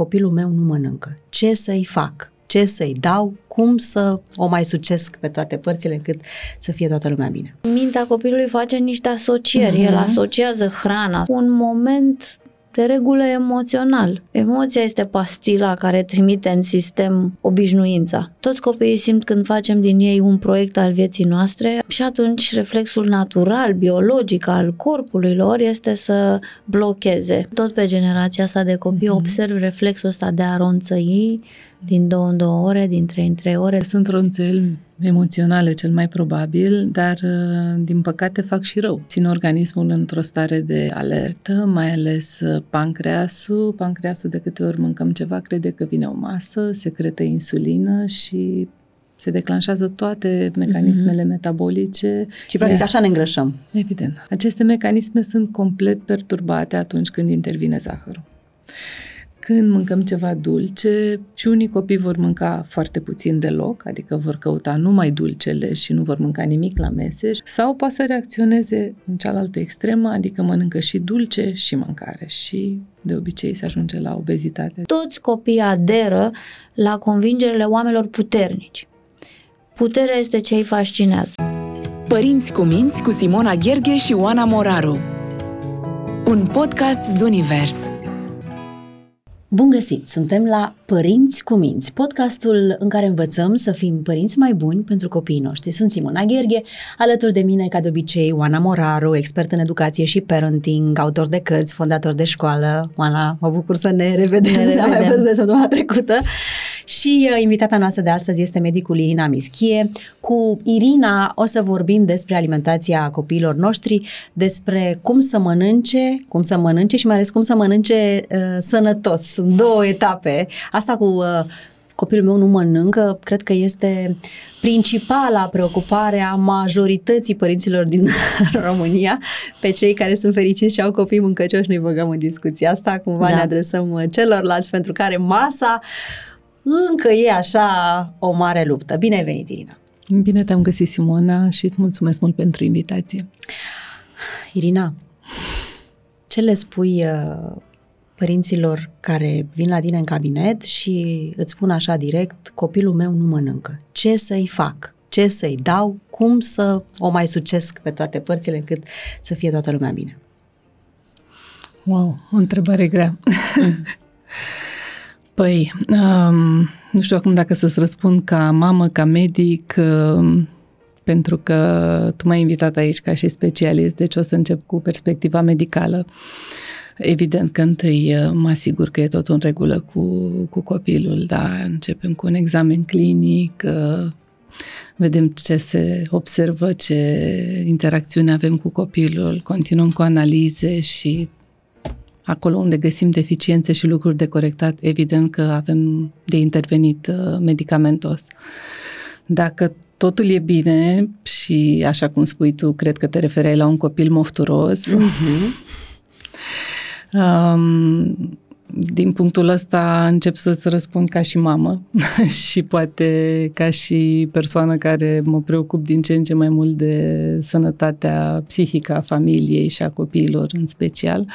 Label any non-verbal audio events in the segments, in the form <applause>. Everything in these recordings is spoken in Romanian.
copilul meu nu mănâncă. Ce să-i fac? Ce să-i dau? Cum să o mai sucesc pe toate părțile încât să fie toată lumea bine? Mintea copilului face niște asocieri. Mm-hmm. El asociază hrana cu un moment de regulă emoțional. Emoția este pastila care trimite în sistem obișnuința. Toți copiii simt când facem din ei un proiect al vieții noastre și atunci reflexul natural, biologic al corpului lor este să blocheze. Tot pe generația asta de copii mm-hmm. observ reflexul ăsta de a ronțăi din două în două ore, din trei în trei ore. Sunt ronțeli emoționale cel mai probabil, dar uh, din păcate fac și rău. Țin organismul într-o stare de alertă, mai ales uh, pancreasul. Pancreasul de câte ori mâncăm ceva crede că vine o masă, secretă insulină și se declanșează toate mecanismele mm-hmm. metabolice. Și practic așa ne îngrășăm. Evident. Aceste mecanisme sunt complet perturbate atunci când intervine zahărul când mâncăm ceva dulce și unii copii vor mânca foarte puțin deloc, adică vor căuta numai dulcele și nu vor mânca nimic la mese, sau poate să reacționeze în cealaltă extremă, adică mănâncă și dulce și mâncare și de obicei se ajunge la obezitate. Toți copiii aderă la convingerile oamenilor puternici. Puterea este ce îi fascinează. Părinți cu minți cu Simona Gherghe și Oana Moraru. Un podcast Zunivers. Bun găsit! Suntem la Părinți cu Minți, podcastul în care învățăm să fim părinți mai buni pentru copiii noștri. Sunt Simona Gherghe, alături de mine, ca de obicei, Oana Moraru, expert în educație și parenting, autor de cărți, fondator de școală. Oana, mă bucur să ne revedem, ne revedem. am mai văzut de săptămâna trecută. Și uh, invitata noastră de astăzi este medicul Irina Mischie. Cu Irina o să vorbim despre alimentația copiilor noștri, despre cum să mănânce, cum să mănânce și mai ales cum să mănânce uh, sănătos. Sunt două etape. Asta cu uh, copilul meu nu mănâncă, cred că este principala preocupare a majorității părinților din <laughs> România, pe cei care sunt fericiți și au copii mâncăcioși, nu-i băgăm în discuția asta, cumva da. ne adresăm uh, celorlalți pentru care masa încă e așa o mare luptă. Bine ai venit, Irina! Bine te-am găsit, Simona, și îți mulțumesc mult pentru invitație. Irina, ce le spui uh, părinților care vin la tine în cabinet și îți spun așa direct, copilul meu nu mănâncă. Ce să-i fac? Ce să-i dau? Cum să o mai sucesc pe toate părțile încât să fie toată lumea bine? Wow, o întrebare grea. Mm. <laughs> Păi, um, nu știu acum dacă să-ți răspund ca mamă, ca medic, um, pentru că tu m-ai invitat aici ca și specialist, deci o să încep cu perspectiva medicală. Evident că întâi uh, mă asigur că e tot în regulă cu, cu copilul, da, începem cu un examen clinic, uh, vedem ce se observă, ce interacțiune avem cu copilul, continuăm cu analize și acolo unde găsim deficiențe și lucruri de corectat, evident că avem de intervenit uh, medicamentos. Dacă totul e bine și, așa cum spui tu, cred că te referai la un copil mofturos, uh-huh. <laughs> um, din punctul ăsta încep să-ți răspund ca și mamă <laughs> și poate ca și persoană care mă preocup din ce în ce mai mult de sănătatea psihică a familiei și a copiilor în special. Uh,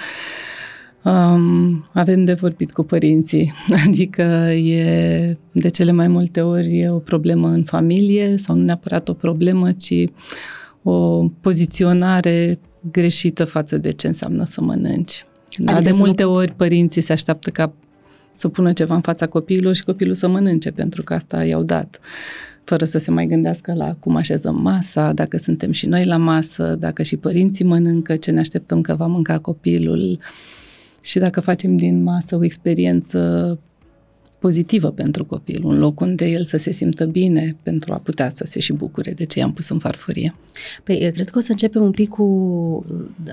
um, avem de vorbit cu părinții. <laughs> Adică e de cele mai multe ori e o problemă în familie sau nu neapărat o problemă, ci o poziționare greșită față de ce înseamnă să mănânci. Adică de multe nu... ori părinții se așteaptă ca să pună ceva în fața copiilor și copilul să mănânce, pentru că asta i-au dat fără să se mai gândească la cum așezăm masa, dacă suntem și noi la masă, dacă și părinții mănâncă, ce ne așteptăm că va mânca copilul și dacă facem din masă o experiență pozitivă pentru copil, un loc unde el să se simtă bine pentru a putea să se și bucure de ce i-am pus în farfurie. Păi, cred că o să începem un pic cu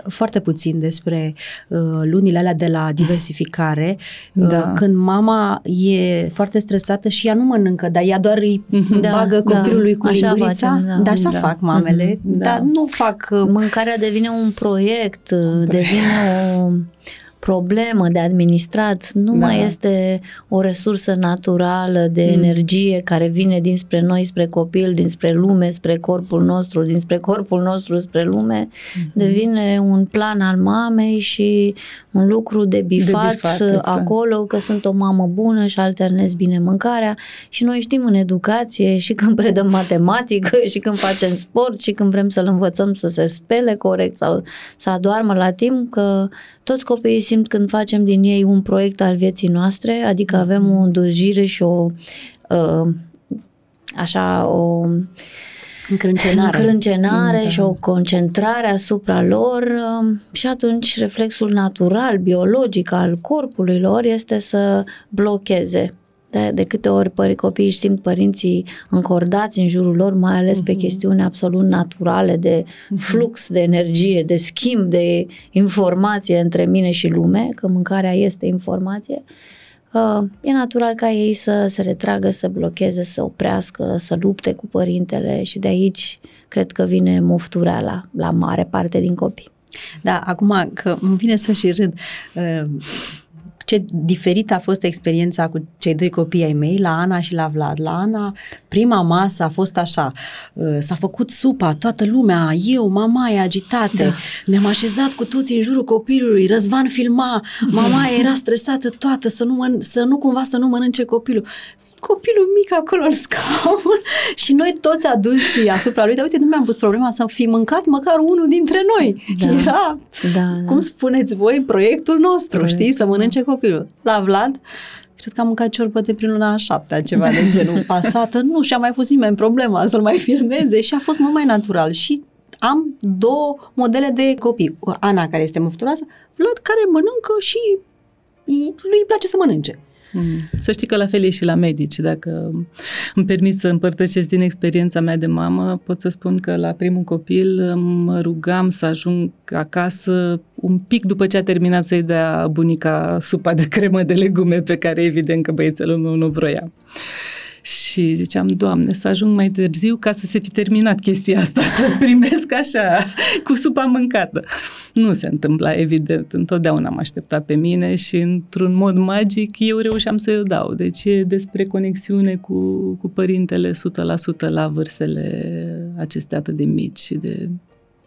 foarte puțin despre uh, lunile alea de la diversificare, uh, <laughs> da. uh, când mama e foarte stresată și ea nu mănâncă, dar ea doar îi mhm. <laughs> da, bagă da, copilului cu așa lingurița. Facem, da. da, așa da. fac mamele, mm-hmm, da. dar nu fac... Uh, Mâncarea devine un proiect, uh, devine o <laughs> problemă de administrat, nu Da. mai este o resursă naturală de Mm. energie care vine dinspre noi, spre copil, dinspre lume, spre corpul nostru, dinspre corpul nostru spre lume, Mhm. devine un plan al mamei și un lucru de bifat, De bifat, exact. acolo că sunt o mamă bună și alternez bine mâncarea și noi știm în educație și când predăm matematică și când facem sport și când vrem să-l învățăm să se spele corect sau să adoarmă la timp că toți copiii simt când facem din ei un proiect al vieții noastre, adică avem o îndrăjire și o uh, așa o Încrâncenare. încrâncenare Da. și o concentrare asupra lor um, și atunci reflexul natural, biologic al corpului lor este să blocheze. De, de câte ori pări, copiii își simt părinții încordați în jurul lor, mai ales pe Mhm. chestiuni absolut naturale de flux de energie, de schimb de informație între mine și lume, că mâncarea este informație, Uh, e natural ca ei să se retragă, să blocheze, să oprească, să lupte cu părintele și de aici cred că vine moftureala la mare parte din copii. Da, acum că îmi vine să și râd. uh, Ce diferită a fost experiența cu cei doi copii ai mei, la Ana și la Vlad. La Ana, prima masă a fost așa, uh, s-a făcut supa, toată lumea, eu, mama e agitate, da. ne-am așezat cu toții în jurul copilului, Răzvan filma, mama <laughs> era stresată toată, să nu, măn- să nu cumva să nu mănânce copilul copilul mic acolo în scaun <laughs> și noi toți adulții asupra lui, dar uite, nu mi-am pus problema să fi mâncat măcar unul dintre noi. Da. Era, Da, cum spuneți voi, proiectul nostru, Proiectul, știi, să mănânce copilul. La Vlad, cred că am mâncat ciorbă de prin luna a șaptea, ceva de genul <laughs> pasată, nu și-a mai pus nimeni problema să-l mai filmeze și a fost mult mai natural și am două modele de copii. Ana, care este măfturoasă, Vlad, care mănâncă și îi- lui îi place să mănânce. Mm. Să știi că la fel e și la medici. Dacă îmi permit să împărtășesc din experiența mea de mamă, pot să spun că la primul copil mă rugam să ajung acasă un pic după ce a terminat să-i dea bunica supa de cremă de legume pe care evident că băiețelul meu nu vroia. Și ziceam, Doamne, să ajung mai târziu ca să se fi terminat chestia asta, să primesc așa, cu supa mâncată. Nu se întâmpla, evident. Întotdeauna am așteptat pe mine și într-un mod magic eu reușeam să-i o dau. Deci e despre conexiune cu, cu părintele 100% la vârstele acestea atât de mici și de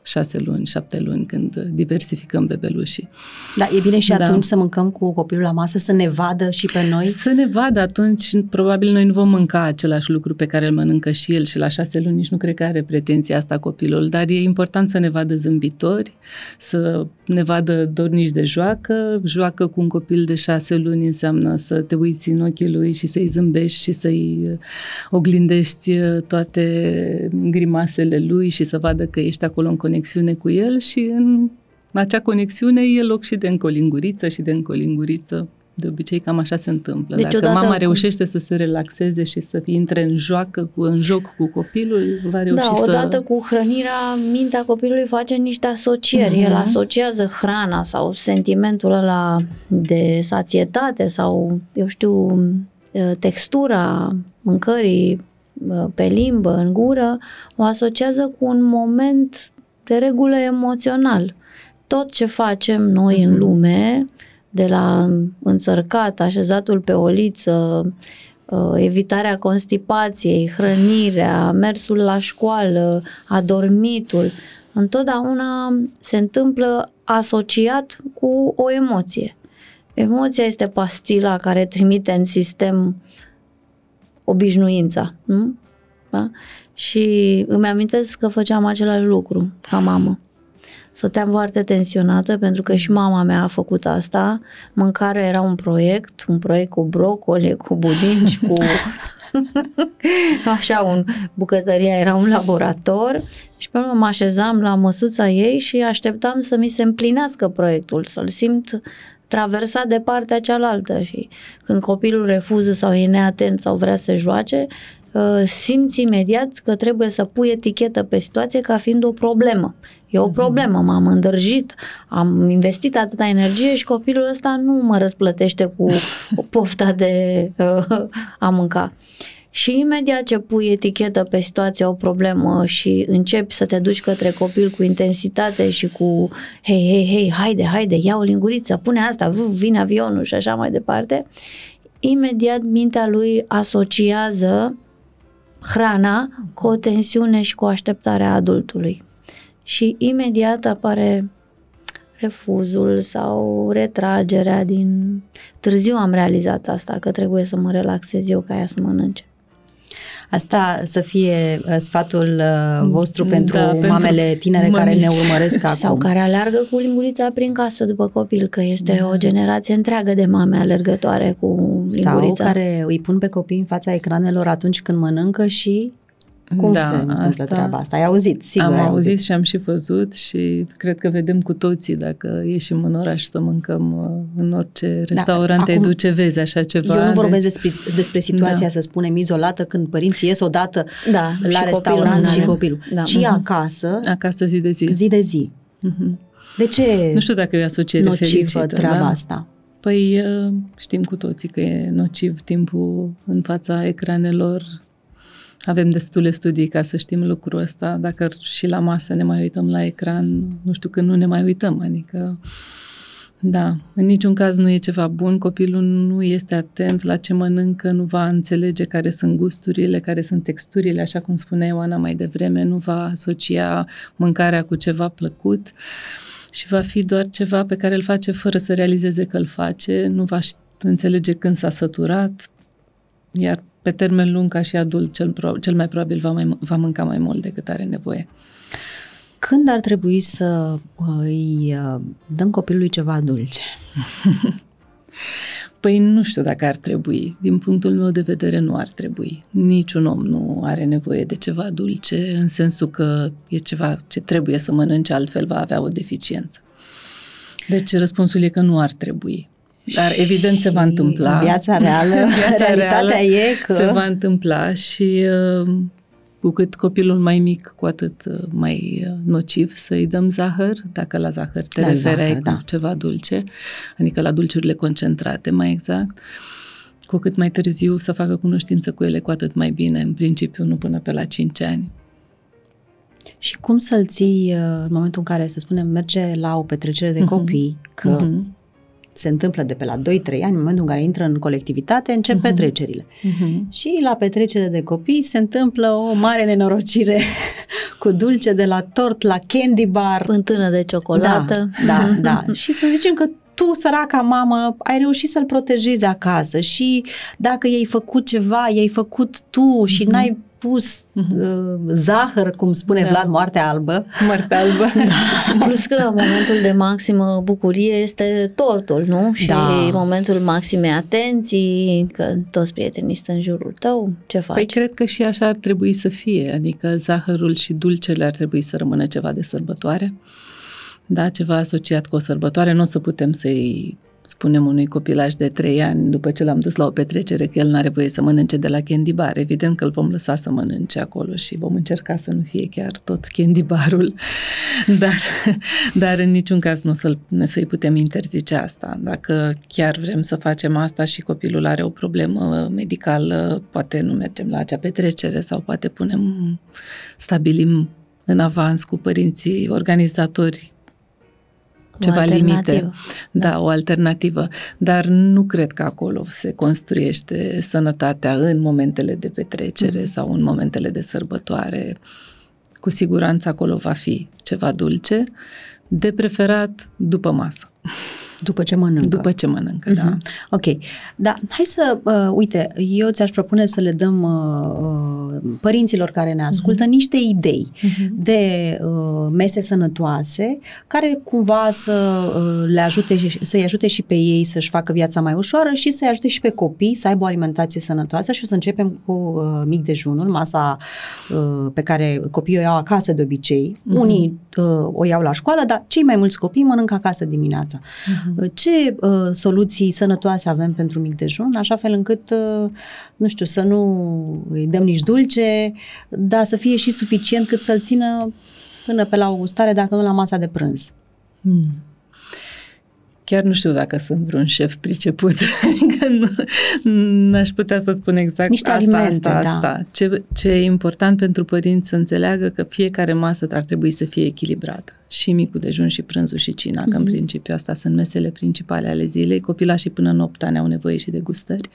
șase luni, șapte luni, când diversificăm bebelușii. Da, e bine și Da. atunci să mâncăm cu copilul la masă, să ne vadă și pe noi. Să ne vadă atunci, probabil noi nu vom mânca același lucru pe care îl mănâncă și el și la șase luni nici nu cred că are pretenția asta copilul, dar e important să ne vadă zâmbitori, să ne vadă dornici de joacă. Joacă cu un copil de șase luni înseamnă să te uiți în ochii lui și să-i zâmbești și să-i uh, oglindești uh, toate grimasele lui și să vadă că ești acolo în conexiune cu el și în acea conexiune e loc și de încolinguriță și de încolinguriță. De obicei cam așa se întâmplă. Deci Dacă odată mama cu- reușește să se relaxeze și să intre în joacă, cu, în joc cu copilul, va reuși Da, să... odată cu hrănirea, mintea copilului face niște asocieri. El Mhm. asociază hrana sau sentimentul ăla de sațietate sau, eu știu, textura mâncării pe limbă, în gură, o asociază cu un moment de regulă emoțional. Tot ce facem noi în Mhm. lume, de la înțărcat, așezatul pe o liță, uh, evitarea constipației, hrănirea, mersul la școală, adormitul, întotdeauna se întâmplă asociat cu o emoție. Emoția este pastila care trimite în sistem obișnuința. Nu? Da? Și îmi amintesc că făceam același lucru ca mamă. Stăteam foarte tensionată pentru că și mama mea a făcut asta. Mâncarea era un proiect, un proiect cu brocoli, cu budinci, cu... <laughs> Așa, un, bucătăria era un laborator și pe urmă mă așezam la măsuța ei și așteptam să mi se împlinească proiectul, să-l simt traversat de partea cealaltă și când copilul refuză sau e neatent sau vrea să joace, uh, simți imediat că trebuie să pui etichetă pe situație ca fiind o problemă. E o problemă, m-am îndrăjit, am investit atâta energie și copilul ăsta nu mă răsplătește cu <laughs> o pofta de uh, a mânca. Și imediat ce pui etichetă pe situația, o problemă și începi să te duci către copil cu intensitate și cu hei, hei, hei, haide, haide, ia o linguriță, pune asta, vine avionul și așa mai departe, imediat mintea lui asociază hrana cu o tensiune și cu așteptarea adultului. Și imediat apare refuzul sau retragerea din... Târziu am realizat asta, că trebuie să mă relaxez eu ca ea să mănânce. Asta să fie uh, sfatul uh, vostru da, pentru pentru mamele <laughs> tinere mămici. care ne urmăresc acum. Sau care alergă cu lingurița prin casă după copil, că este da. o generație întreagă de mame alergătoare cu lingurița. Sau care îi pun pe copii în fața ecranelor atunci când mănâncă și cum da, se întâmplă asta, treaba asta? Ai auzit, sigur Am ai auzit, auzit și am și văzut și cred că vedem cu toții dacă ieșim în oraș să mâncăm uh, în orice da, restaurant da, te duce, vezi așa ceva. Eu nu vorbesc deci... despre, despre situația, da. să spunem, izolată, când părinții ies odată da, la și restaurant copilul și copilul, da. ci uh-huh. acasă. Acasă zi de zi. Zi de zi. Uh-huh. De ce Nu știu dacă e o asociere nocivă fericită, treaba da? asta? Păi uh, știm cu toții că e nociv timpul în fața ecranelor avem destule studii ca să știm lucrul ăsta. Dacă și la masă ne mai uităm la ecran, nu știu când nu ne mai uităm. Adică, da, în niciun caz nu e ceva bun. Copilul nu este atent la ce mănâncă, nu va înțelege care sunt gusturile, care sunt texturile, așa cum spunea Ioana mai devreme, nu va asocia mâncarea cu ceva plăcut și va fi doar ceva pe care îl face fără să realizeze că îl face, nu va înțelege când s-a săturat, iar pe termen lung, ca și adult, cel, pro, cel mai probabil va, mai, va mânca mai mult decât are nevoie. Când ar trebui să îi uh, dăm copilului ceva dulce? <laughs> Păi nu știu dacă ar trebui. Din punctul meu de vedere nu ar trebui. Niciun om nu are nevoie de ceva dulce în sensul că e ceva ce trebuie să mănânce, altfel va avea o deficiență. Deci răspunsul e că nu ar trebui. Dar evident se va întâmpla. <laughs> Viața reală, viața realitatea reală e că... Se va întâmpla și uh, cu cât copilul mai mic, cu atât uh, mai uh, nociv să-i dăm zahăr, dacă la zahăr te la referai zahăr, cu da. ceva dulce, adică la dulciurile concentrate mai exact. Cu cât mai târziu să facă cunoștință cu ele, cu atât mai bine, în principiu nu până pe la 5 ani. Și cum să-l ții în momentul în care, să spunem, merge la o petrecere de uh-huh. copii, că uh-huh se întâmplă de pe la 2-3 ani, în momentul în care intră în colectivitate, încep uh-huh. petrecerile. Uh-huh. Și la petrecere de copii se întâmplă o mare nenorocire <laughs> cu dulce de la tort la candy bar. Pântână de ciocolată. Da, da, da. <laughs> și să zicem că tu, săraca mamă, ai reușit să-l protejezi acasă și dacă i-ai făcut ceva, i-ai făcut tu și uh-huh. n-ai pus uh, zahăr, cum spune da. Vlad, moartea albă. Moartea <laughs> albă. da. Plus că momentul de maximă bucurie este tortul, nu? Și da. momentul maxime atenții, că toți prietenii sunt în jurul tău, ce faci? Păi cred că și așa ar trebui să fie, adică zahărul și dulcele ar trebui să rămână ceva de sărbătoare. Da, ceva asociat cu o sărbătoare, nu o să putem să-i spunem unui copilaj de 3 ani, după ce l-am dus la o petrecere, că el nu are voie să mănânce de la candy bar. Evident că îl vom lăsa să mănânce acolo și vom încerca să nu fie chiar tot candy barul, <laughs> dar, dar în niciun caz nu să-l, să-i putem interzice asta. Dacă chiar vrem să facem asta și copilul are o problemă medicală, poate nu mergem la acea petrecere sau poate punem, stabilim în avans cu părinții organizatori ceva limite. Da, da, o alternativă. Dar nu cred că acolo se construiește sănătatea în momentele de petrecere mm. sau în momentele de sărbătoare. Cu siguranță acolo va fi ceva dulce, de preferat după masă. <laughs> După ce mănâncă. După ce mănâncă, uh-huh. da. Mhm. Ok. Da, hai să, uh, uite, eu ți-aș propune să le dăm uh, uh, părinților care ne ascultă uh-huh. niște idei uh-huh. de uh, mese sănătoase care cumva să uh, le ajute, să-i ajute și pe ei să-și facă viața mai ușoară și să-i ajute și pe copii să aibă o alimentație sănătoasă și o să începem cu uh, mic dejunul, masa uh, pe care copiii o iau acasă de obicei. Uh-huh. Unii uh, o iau la școală, dar cei mai mulți copii mănâncă acasă dimineața. Uh-huh. Uh-huh. Ce uh, soluții sănătoase avem pentru mic dejun, așa fel încât, uh, nu știu, să nu îi dăm nici dulce, dar să fie și suficient cât să-l țină până pe la o gustare, dacă nu la masa de prânz. Hmm. Chiar nu știu dacă sunt vreun șef priceput, <laughs> că nu, n-aș putea să spun exact Niște asta, alimente, asta, da. asta. Ce, ce e important pentru părinți să înțeleagă că fiecare masă ar trebui să fie echilibrată. Și micul dejun, și prânzul, și cina, mm-hmm. că în Mhm. principiu asta sunt mesele principale ale zilei. Copilașii până în 8 ani au nevoie și de gustări.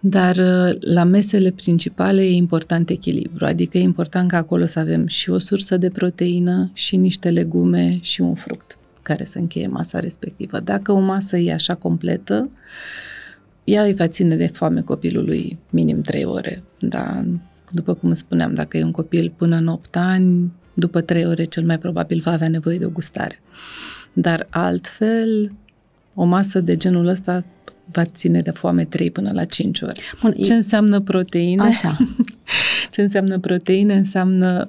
Dar uh, la mesele principale e important echilibru, adică e important ca acolo să avem și o sursă de proteină, și niște legume, și un fruct care să încheie masa respectivă. Dacă o masă e așa completă, ea îi va ține de foame copilului minim 3 ore. Da? După cum spuneam, dacă e un copil până în 8 ani, după 3 ore cel mai probabil va avea nevoie de o gustare. Dar altfel, o masă de genul ăsta va ține de foame 3 până la 5 ore. Bun, Ce înseamnă proteine? Așa. <laughs> Ce înseamnă proteine? Înseamnă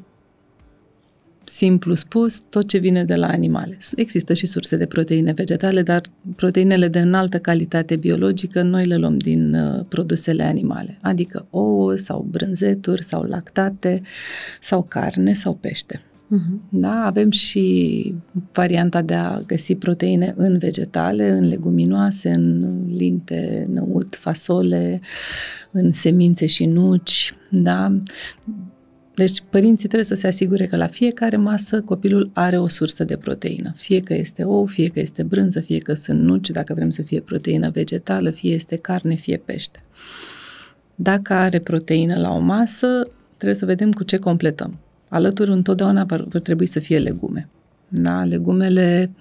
simplu spus, tot ce vine de la animale. Există și surse de proteine vegetale, dar proteinele de înaltă calitate biologică noi le luăm din uh, produsele animale, adică ouă sau brânzeturi sau lactate sau carne sau pește. Mhm. Da, avem și varianta de a găsi proteine în vegetale, în leguminoase, în linte, năut, fasole, în semințe și nuci, da? Deci părinții trebuie să se asigure că la fiecare masă copilul are o sursă de proteină. Fie că este ou, fie că este brânză, fie că sunt nuci, dacă vrem să fie proteină vegetală, fie este carne, fie pește. Dacă are proteină la o masă, trebuie să vedem cu ce completăm. Alături întotdeauna vor vor trebui să fie legume. Da? Legumele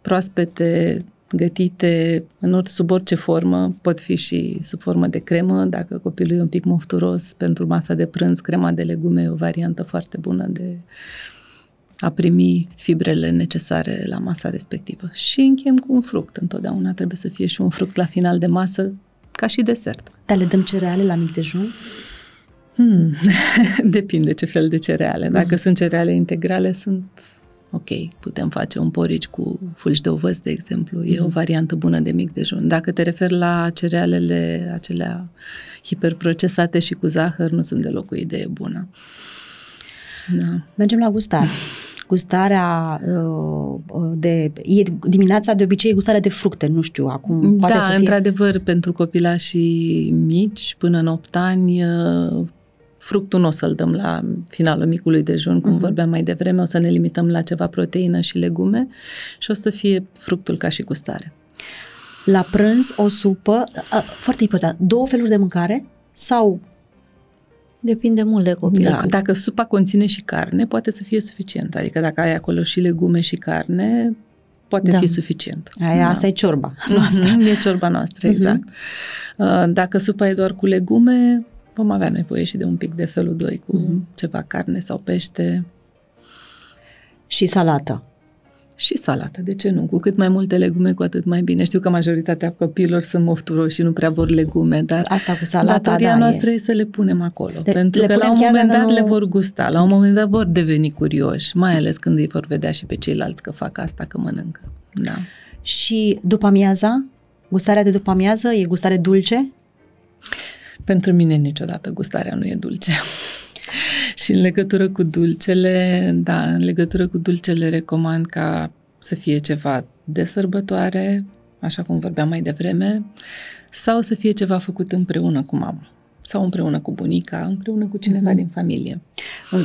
proaspete, gătite în ori, sub orice formă, pot fi și sub formă de cremă, dacă copilul e un pic mofturos pentru masa de prânz, crema de legume e o variantă foarte bună de a primi fibrele necesare la masa respectivă. Și încheiem cu un fruct. Întotdeauna trebuie să fie și un fruct la final de masă, ca și desert. Dar le dăm cereale la mic dejun? Hmm. <laughs> Depinde ce fel de cereale. Dacă sunt cereale integrale, sunt ok. Putem face un porici cu fulgi de ovăz, de exemplu. E o variantă bună de mic dejun. Dacă te referi la cerealele acelea hiperprocesate și cu zahăr, nu sunt deloc o idee bună. Da. Mergem la gustare. <laughs> Gustarea uh, de... Ieri dimineața de obicei e gustarea de fructe, nu știu, acum poate da, să fie... într-adevăr, pentru copilașii mici, până în 8 ani, uh, fructul nu o să-l dăm la finalul micului dejun, cum uh-huh. vorbeam mai devreme, o să ne limităm la ceva proteină și legume și o să fie fructul ca și gustare. La prânz, o supă, uh, foarte important, două feluri de mâncare sau... Depinde mult de copil. Da, dacă supa conține și carne, poate să fie suficient. Adică dacă ai acolo și legume și carne, poate Da. fi suficient. Aia, asta e ciorba <laughs> noastră. Mhm, E ciorba noastră, Mhm. exact. Uh, Dacă supa e doar cu legume, vom avea nevoie și de un pic de felul 2 cu Mhm. ceva carne sau pește Și salată. și salată. De ce nu? Cu cât mai multe legume, cu atât mai bine. Știu că majoritatea copiilor sunt mofturoși și nu prea vor legume, dar Asta cu salata, datoria da, noastră e. e să le punem acolo. Le- pentru le că la punem un chiar moment dacă dat nu- le vor gusta, la un moment dat vor deveni curioși, mai ales când îi vor vedea și pe ceilalți că fac asta, că mănâncă. Da. Și după amiaza? Gustarea de după amiază e gustare dulce? Pentru mine niciodată gustarea nu e dulce. <laughs> și în legătură cu dulcele, da, în legătură cu dulcele recomand ca să fie ceva de sărbătoare, așa cum vorbeam mai devreme, sau să fie ceva făcut împreună cu mama sau împreună cu bunica, împreună cu cineva Mhm. din familie.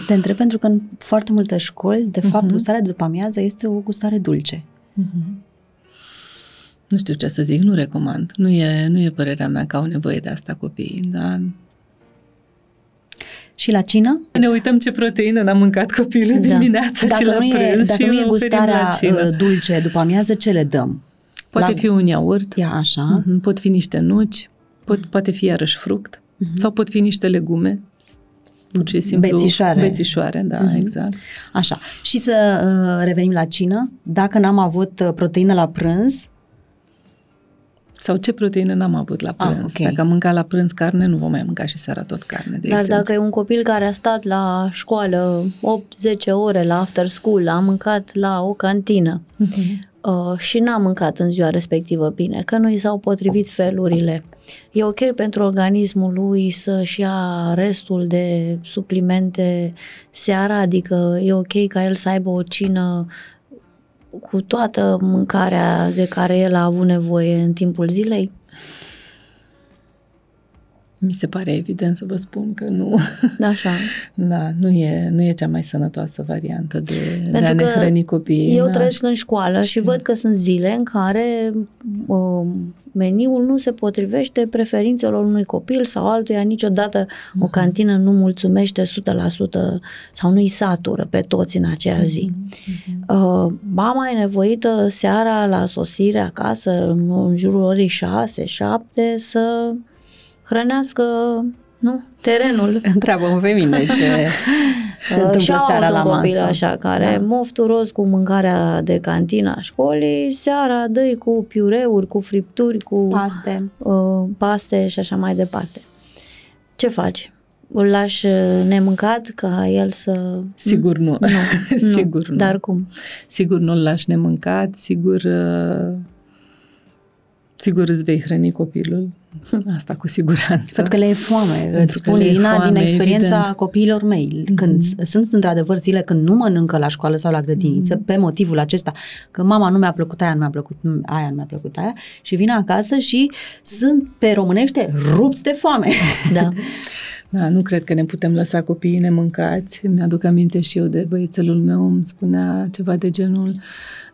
Te întreb pentru că în foarte multe școli, de fapt, Mhm. gustarea de după amiază este o gustare dulce. Mhm. Nu știu ce să zic, nu recomand. Nu e, nu e părerea mea că au nevoie de asta copiii, dar Și la cină? ne uităm ce proteină n-a mâncat copilul Da. dimineața Dacă și la nu e, prânz dacă și nu e îl oferim gustarea la cină. uh, dulce după amiază, ce le dăm? Poate la- fi un iaurt, Ia așa. mhm, pot fi niște nuci, pot, poate fi iarăși fruct Mhm. sau pot fi niște legume, pur și simplu Bețișoare. bețișoare da, Mhm. exact. Așa. Și să uh, revenim la cină. Dacă n-am avut uh, proteină la prânz, Sau ce proteină n-am avut la Ah, prânz. ok. Dacă am mâncat la prânz carne, nu vom mai mânca și seara tot carne, de Dar exemplu. dacă e un copil care a stat la școală 8-10 ore la after school, a mâncat la o cantină Mhm. uh, și n-a mâncat în ziua respectivă bine, că nu i s-au potrivit felurile, e ok pentru organismul lui să-și ia restul de suplimente seara, adică e ok ca el să aibă o cină cu toată mâncarea de care el a avut nevoie în timpul zilei? Mi se pare evident să vă spun că nu. Așa. <laughs> Da, nu e, nu e cea mai sănătoasă variantă de, Pentru de a ne hrăni copiii. Eu da, trăiesc în școală știu. și văd că sunt zile în care uh, meniul nu se potrivește preferințelor unui copil sau altuia. Niciodată uh-huh. o cantină nu mulțumește 100% sau nu-i satură pe toți în aceea zi. Uh-huh. Uh, mama e nevoită seara la sosire acasă, în, în jurul orei 6-7, să hrănească nu, terenul. <laughs> Întreabă pe mine ce <laughs> se întâmplă seara la masă. copil așa, care da. mofturos cu mâncarea de cantina școlii, seara dă cu piureuri, cu fripturi, cu paste. Uh, paste și așa mai departe. Ce faci? Îl lași nemâncat ca el să... Sigur nu. nu, <laughs> sigur nu. Dar cum? Sigur nu-l lași nemâncat, sigur... Uh, sigur îți vei hrăni copilul <laughs> Asta cu siguranță. Cred că le e foame. Îți spun, Irina, din experiența evident. copiilor mei. Mm-hmm. Când sunt într-adevăr zile când nu mănâncă la școală sau la grădiniță, mm-hmm. pe motivul acesta, că mama nu mi-a plăcut aia, nu mi-a plăcut aia, nu mi-a plăcut aia, și vin acasă și sunt, pe românește, rupți de foame. Da. <laughs> Da, nu cred că ne putem lăsa copiii nemâncați. Mi-aduc aminte și eu de băiețelul meu, îmi spunea ceva de genul,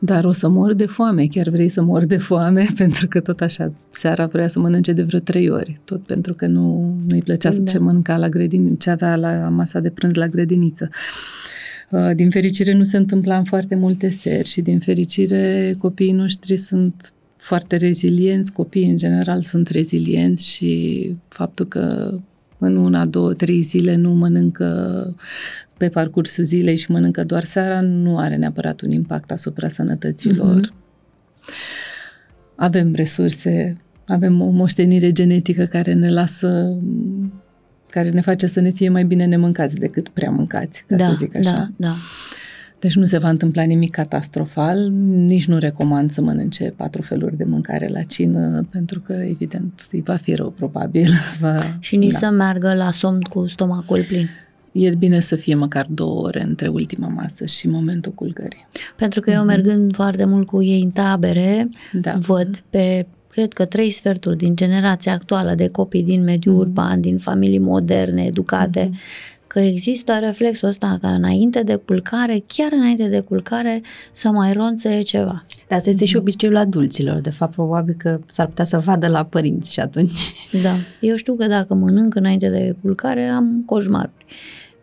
dar o să mor de foame, chiar vrei să mor de foame? <laughs> Pentru că tot așa, seara vrea să mănânce de vreo trei ori, tot pentru că nu, nu-i plăcea da. ce mănânca la grădiniță, ce avea la masa de prânz la grădiniță. Uh, din fericire nu se întâmpla în foarte multe seri și din fericire copiii noștri sunt foarte rezilienți, copiii în general sunt rezilienți și faptul că în una, două, trei zile nu mănâncă pe parcursul zilei și mănâncă doar seara, nu are neapărat un impact asupra sănătăților. Mm-hmm. Avem resurse, avem o moștenire genetică care ne lasă care ne face să ne fie mai bine nemâncați decât prea mâncați, ca da, să zic așa. Da, da. Deci nu se va întâmpla nimic catastrofal, nici nu recomand să mănânce patru feluri de mâncare la cină, pentru că, evident, îi va fi rău, probabil. <laughs> Va, și nici da. să meargă la somn cu stomacul plin. E bine să fie măcar două ore între ultima masă și momentul culcării. Pentru că eu, mm-hmm. mergând foarte mult cu ei în tabere, da. văd pe cred că trei sferturi din generația actuală de copii din mediul mm-hmm. urban, din familii moderne, educate, mm-hmm că există reflexul ăsta că înainte de culcare, chiar înainte de culcare, să mai ronțe ceva. Dar asta este și mhm. obiceiul adulților. De fapt, probabil că s-ar putea să vadă la părinți și atunci. Da. Eu știu că dacă mănânc înainte de culcare, am coșmaruri.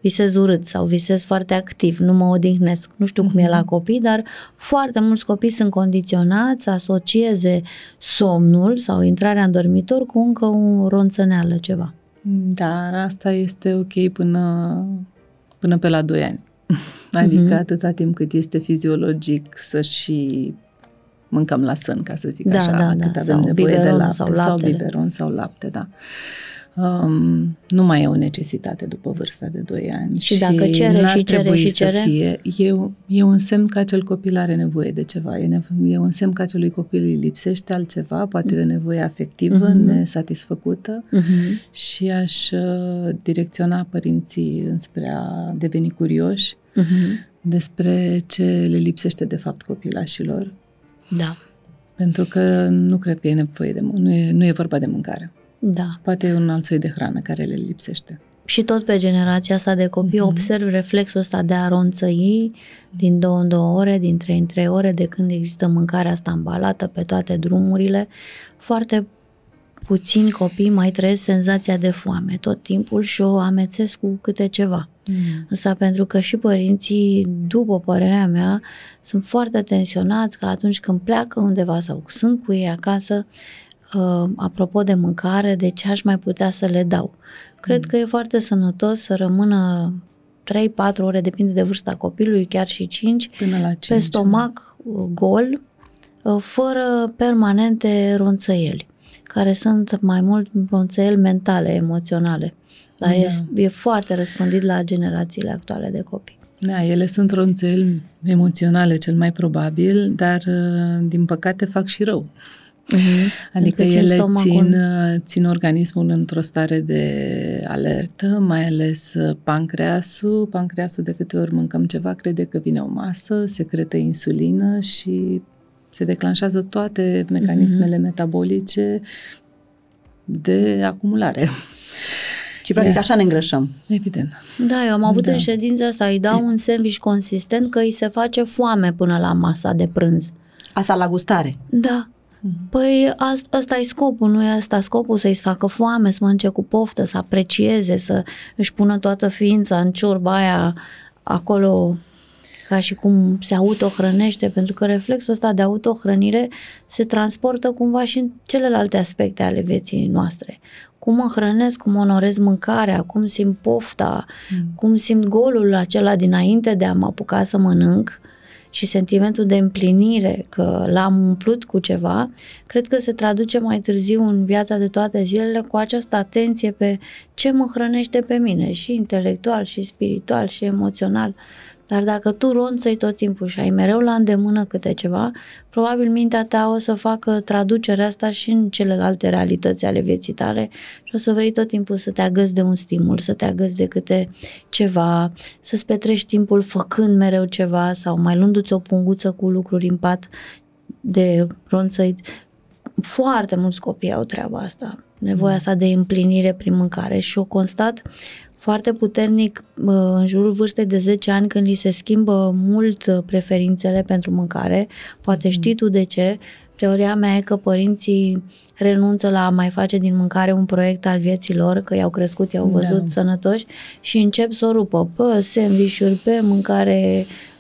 Visez urât sau visez foarte activ, nu mă odihnesc. Nu știu cum e la mhm. copii, dar foarte mulți copii sunt condiționați să asocieze somnul sau intrarea în dormitor cu încă o ronțăneală ceva. Dar asta este ok până, până pe la 2 ani. <laughs> Adică uh-huh. atâta timp cât este fiziologic să și mâncăm la sân, ca să zic da, așa, da, cât da. avem sau nevoie de lapte sau, sau biberon sau lapte, da. Um, nu mai e o necesitate după vârsta de 2 ani. Și, și dacă cere și cere și cere? Fie, e, e un semn că acel copil are nevoie de ceva. E, nevo- e un semn că acelui copil îi lipsește altceva, poate mm. e o nevoie afectivă mm-hmm. nesatisfăcută mm-hmm. și aș uh, direcționa părinții înspre a deveni curioși mm-hmm. despre ce le lipsește de fapt copilașilor. Da. Pentru că nu cred că e nevoie de nu e, nu e vorba de mâncare. Da. Poate e un alt soi de hrană care le lipsește. Și tot pe generația asta de copii mm-hmm. observ reflexul ăsta de a ronțăi din două în două ore, din trei în trei ore, de când există mâncarea asta ambalată pe toate drumurile. Foarte puțini copii mai trăiesc senzația de foame tot timpul și o amețesc cu câte ceva. Mm. Asta pentru că și părinții, după părerea mea, sunt foarte tensionați că atunci când pleacă undeva sau sunt cu ei acasă, uh, apropo de mâncare, de ce aș mai putea să le dau. Cred mm. că e foarte sănătos să rămână 3-4 ore, depinde de vârsta copilului, chiar și 5, Până la 5 pe stomac uh, gol, uh, fără permanente ronțăieli, care sunt mai mult ronțăieli mentale, emoționale. Dar da. e, e foarte răspândit la generațiile actuale de copii. Da, ele sunt ronțăieli emoționale cel mai probabil, dar uh, din păcate fac și rău Uh-huh. Adică ele țin, țin organismul într-o stare de alertă, mai ales uh, pancreasul. Pancreasul de câte ori mâncăm ceva crede că vine o masă, secretă insulină și se declanșează toate mecanismele uh-huh. metabolice de acumulare. Și practic așa ne îngrășăm. Evident. Da, eu am avut da. în ședința asta, îi dau un sandwich consistent că îi se face foame până la masa de prânz. Asta la gustare. Da. Mhm. Păi ăsta e scopul, nu e asta scopul să-i facă foame, să mănânce cu poftă, să aprecieze, să își pună toată ființa în ciorba aia acolo ca și cum se autohrănește, pentru că reflexul ăsta de autohrănire se transportă cumva și în celelalte aspecte ale vieții noastre. Cum mă hrănesc, cum onorez mâncarea, cum simt pofta, mm. cum simt golul acela dinainte de a mă apuca să mănânc și sentimentul de împlinire că l-am umplut cu ceva, cred că se traduce mai târziu în viața de toate zilele cu această atenție pe ce mă hrănește pe mine, și intelectual, și spiritual, și emoțional. Dar dacă tu ronțăi tot timpul și ai mereu la îndemână câte ceva, probabil mintea ta o să facă traducerea asta și în celelalte realități ale vieții tale și o să vrei tot timpul să te agăzi de un stimul, să te agăzi de câte ceva, să-ți petrești timpul făcând mereu ceva sau mai luându-ți o punguță cu lucruri în pat de ronțăi. Foarte mulți copii au treaba asta, nevoia asta de împlinire prin mâncare. Și o constat foarte puternic în jurul vârstei de 10 ani când li se schimbă mult uh, preferințele pentru mâncare. Poate știi tu de ce. Teoria mea e că părinții renunță la a mai face din mâncare un proiect al vieții lor, că i-au crescut, i-au văzut da. sănătoși și încep să o rupă pe sandvișuri, pe mâncare Mm,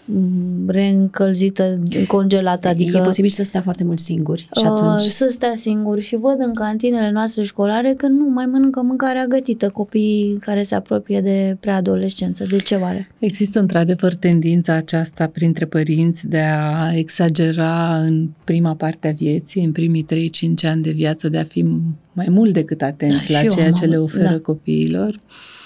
reîncălzită, congelată. Adică, e posibil să stea foarte mult singuri și uh, atunci... Să stea singuri și văd în cantinele noastre școlare că nu mai mănâncă mâncarea gătită copiii care se apropie de preadolescență. De ce oare? Există într-adevăr tendința aceasta printre părinți de a exagera în prima parte a vieții, în primii 3-5 ani de viață, de a fi mai mult decât atenți da, la ceea ce le oferă da. copiilor. Uh,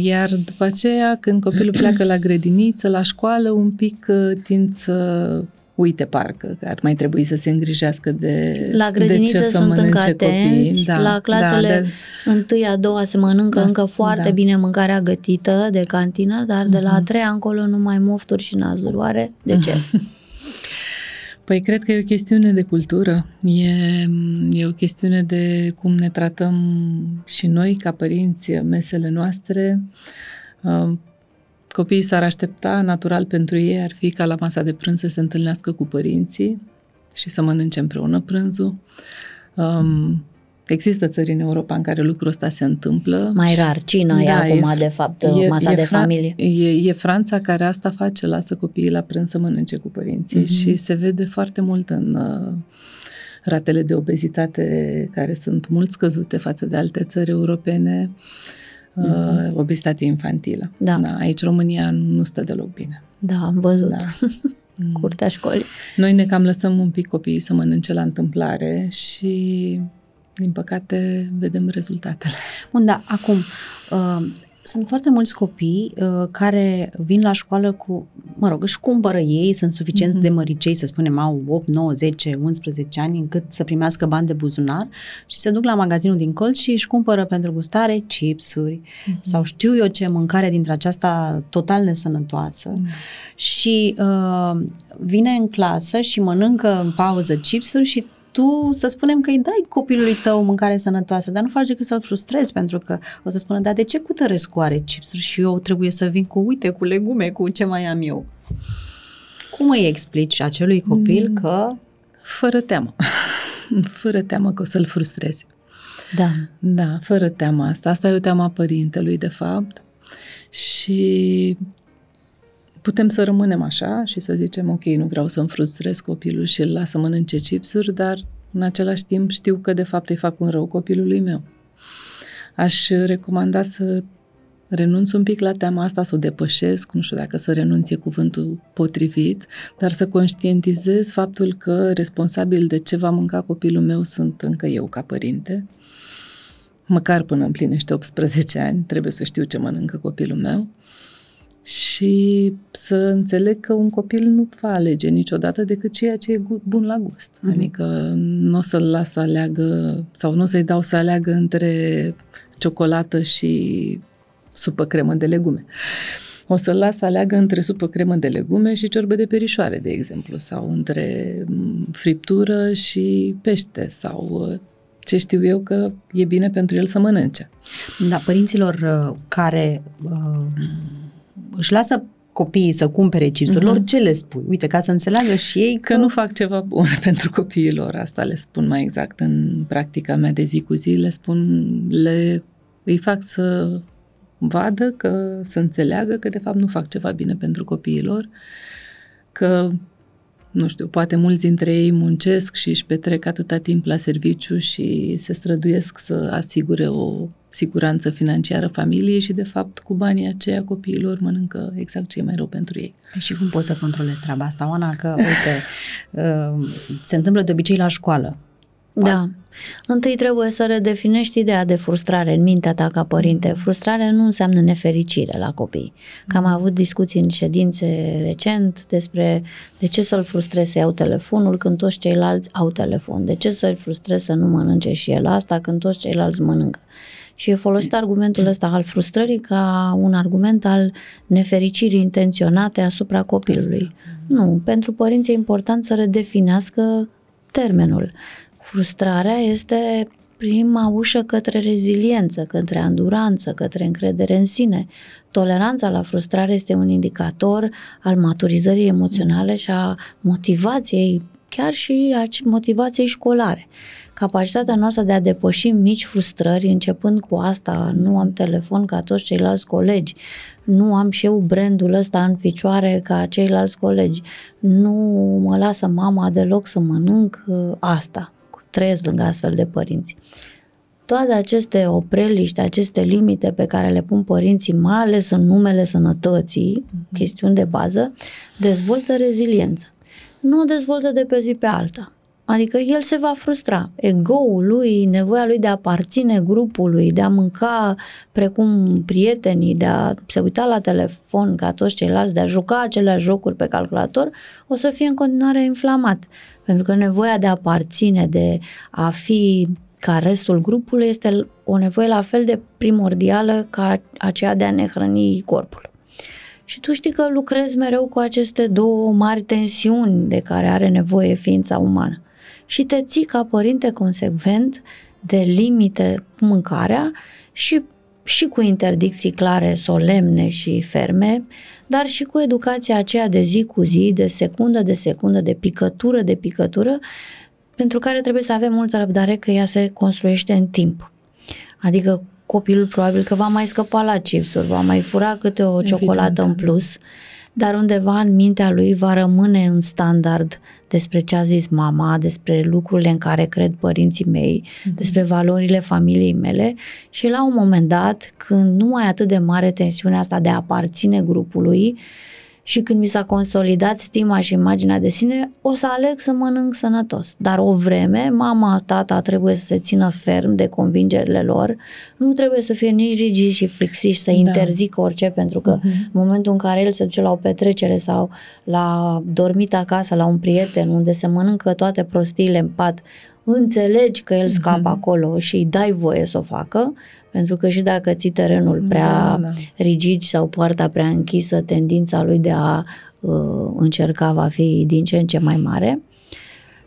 iar după aceea, când copilul <clears throat> pleacă la grădiniță, la școală, un pic uh, tind să uite parcă, că ar mai trebui să se îngrijească de La grădiniță de ce sunt încă atenți, da, la clasele da, de... întâi, a doua se mănâncă da, încă foarte da. bine mâncarea gătită de cantină, dar de la a mhm. treia încolo numai mofturi și nazuri. Oare de ce? <laughs> Păi cred că e o chestiune de cultură, e, e o chestiune de cum ne tratăm și noi ca părinți mesele noastre. Uh, copiii s-ar aștepta, natural pentru ei ar fi ca la masa de prânz să se întâlnească cu părinții și să mănânce împreună prânzul. Um, Există țări în Europa în care lucrul ăsta se întâmplă. Mai rar. Cina da, e acum, e, de fapt, e, masa e de Fra- familie. E, e Franța care asta face, lasă copiii la prânz să mănânce cu părinții mm-hmm. și se vede foarte mult în uh, ratele de obezitate care sunt mult scăzute față de alte țări europene. Uh, mm-hmm. Obezitate infantilă. Da. da. Aici România nu stă deloc bine. Da, am văzut. Da. <laughs> Curtea școlii. Noi ne cam lăsăm un pic copiii să mănânce la întâmplare și din păcate, vedem rezultatele. Bun, da, acum, uh, sunt foarte mulți copii uh, care vin la școală cu, mă rog, își cumpără ei, sunt suficient mm-hmm. de măricei, să spunem, au 8, 9, 10, 11 ani, încât să primească bani de buzunar și se duc la magazinul din colț și își cumpără pentru gustare chipsuri mm-hmm. sau știu eu ce mâncare dintre aceasta total nesănătoasă mm-hmm. și uh, vine în clasă și mănâncă în pauză chipsuri și tu să spunem că îi dai copilului tău mâncare sănătoasă, dar nu faci decât să-l frustrezi pentru că o să spună, dar de ce cutărescu are chipsuri și eu trebuie să vin cu, uite, cu legume, cu ce mai am eu? Cum îi explici acelui copil mm. că... Fără teamă. <laughs> fără teamă că o să-l frustrezi. Da. Da, fără teamă asta. Asta e o teamă a părintelui, de fapt. Și putem să rămânem așa și să zicem, ok, nu vreau să-mi frustrez copilul și îl las să mănânce chipsuri, dar în același timp știu că de fapt îi fac un rău copilului meu. Aș recomanda să renunț un pic la teama asta, să o depășesc, nu știu dacă să renunțe cuvântul potrivit, dar să conștientizez faptul că responsabil de ce va mânca copilul meu sunt încă eu ca părinte. Măcar până împlinește 18 ani, trebuie să știu ce mănâncă copilul meu și să înțeleg că un copil nu va alege niciodată decât ceea ce e bun la gust. Mm-hmm. Adică nu o să-l las să aleagă sau nu o să-i dau să aleagă între ciocolată și supă cremă de legume. O să-l las să aleagă între supă cremă de legume și ciorbă de perișoare, de exemplu, sau între friptură și pește, sau uh, ce știu eu că e bine pentru el să mănânce. Da, părinților uh, care uh, își lasă copiii să cumpere chipsurilor, uh-huh. ce le spui? Uite, ca să înțeleagă și ei că... că nu fac ceva bun <laughs> pentru copiilor. Asta le spun mai exact în practica mea de zi cu zi. Le spun, le, îi fac să vadă, că să înțeleagă că de fapt nu fac ceva bine pentru copiilor, că nu știu, poate mulți dintre ei muncesc și își petrec atâta timp la serviciu și se străduiesc să asigure o siguranță financiară familiei și, de fapt, cu banii aceia copiilor mănâncă exact ce e mai rău pentru ei. Și cum poți să controlezi treaba asta, Oana? Că, uite, <laughs> uh, se întâmplă de obicei la școală. Da. Întâi trebuie să redefinești ideea de frustrare în mintea ta ca părinte. Frustrare nu înseamnă nefericire la copii. Că am avut discuții în ședințe recent despre de ce să-l frustreze să iau telefonul când toți ceilalți au telefon. De ce să-l frustreze să nu mănânce și el asta când toți ceilalți mănâncă. Și e folosit argumentul ăsta al frustrării ca un argument al nefericirii intenționate asupra copilului. Nu, pentru părinți e important să redefinească termenul. Frustrarea este prima ușă către reziliență, către anduranță, către încredere în sine. Toleranța la frustrare este un indicator al maturizării emoționale și a motivației, chiar și a motivației școlare. Capacitatea noastră de a depăși mici frustrări, începând cu asta, nu am telefon ca toți ceilalți colegi, nu am și eu brandul ăsta în picioare ca ceilalți colegi, nu mă lasă mama deloc să mănânc ă, asta trăiesc lângă astfel de părinți. Toate aceste opreliști, aceste limite pe care le pun părinții, mai ales în numele sănătății, mm-hmm. chestiuni de bază, dezvoltă reziliență. Nu o dezvoltă de pe zi pe alta. Adică el se va frustra. Ego-ul lui, nevoia lui de a aparține grupului, de a mânca precum prietenii, de a se uita la telefon ca toți ceilalți, de a juca aceleași jocuri pe calculator, o să fie în continuare inflamat. Pentru că nevoia de a aparține, de a fi ca restul grupului este o nevoie la fel de primordială ca aceea de a ne hrăni corpul. Și tu știi că lucrezi mereu cu aceste două mari tensiuni de care are nevoie ființa umană. Și te ții ca părinte consecvent de limite cu mâncarea și, și cu interdicții clare, solemne și ferme, dar și cu educația aceea de zi cu zi, de secundă de secundă, de picătură de picătură, pentru care trebuie să avem multă răbdare că ea se construiește în timp. Adică copilul probabil că va mai scăpa la chipsuri, va mai fura câte o Evident. ciocolată în plus, dar undeva în mintea lui va rămâne în standard despre ce a zis mama, despre lucrurile în care cred părinții mei, mm-hmm. despre valorile familiei mele și la un moment dat, când nu mai atât de mare tensiunea asta de a aparține grupului, uh, și când mi s-a consolidat stima și imaginea de sine, o să aleg să mănânc sănătos. Dar o vreme, mama, tata trebuie să se țină ferm de convingerile lor, nu trebuie să fie nici rigid și fixiși, să da. interzică orice, pentru că uh-huh. în momentul în care el se duce la o petrecere sau la dormit acasă la un prieten unde se mănâncă toate prostiile în pat, înțelegi că el scapă uh-huh. acolo și îi dai voie să o facă, pentru că și dacă ții terenul prea da, da. rigid sau poarta prea închisă, tendința lui de a uh, încerca va fi din ce în ce mai mare.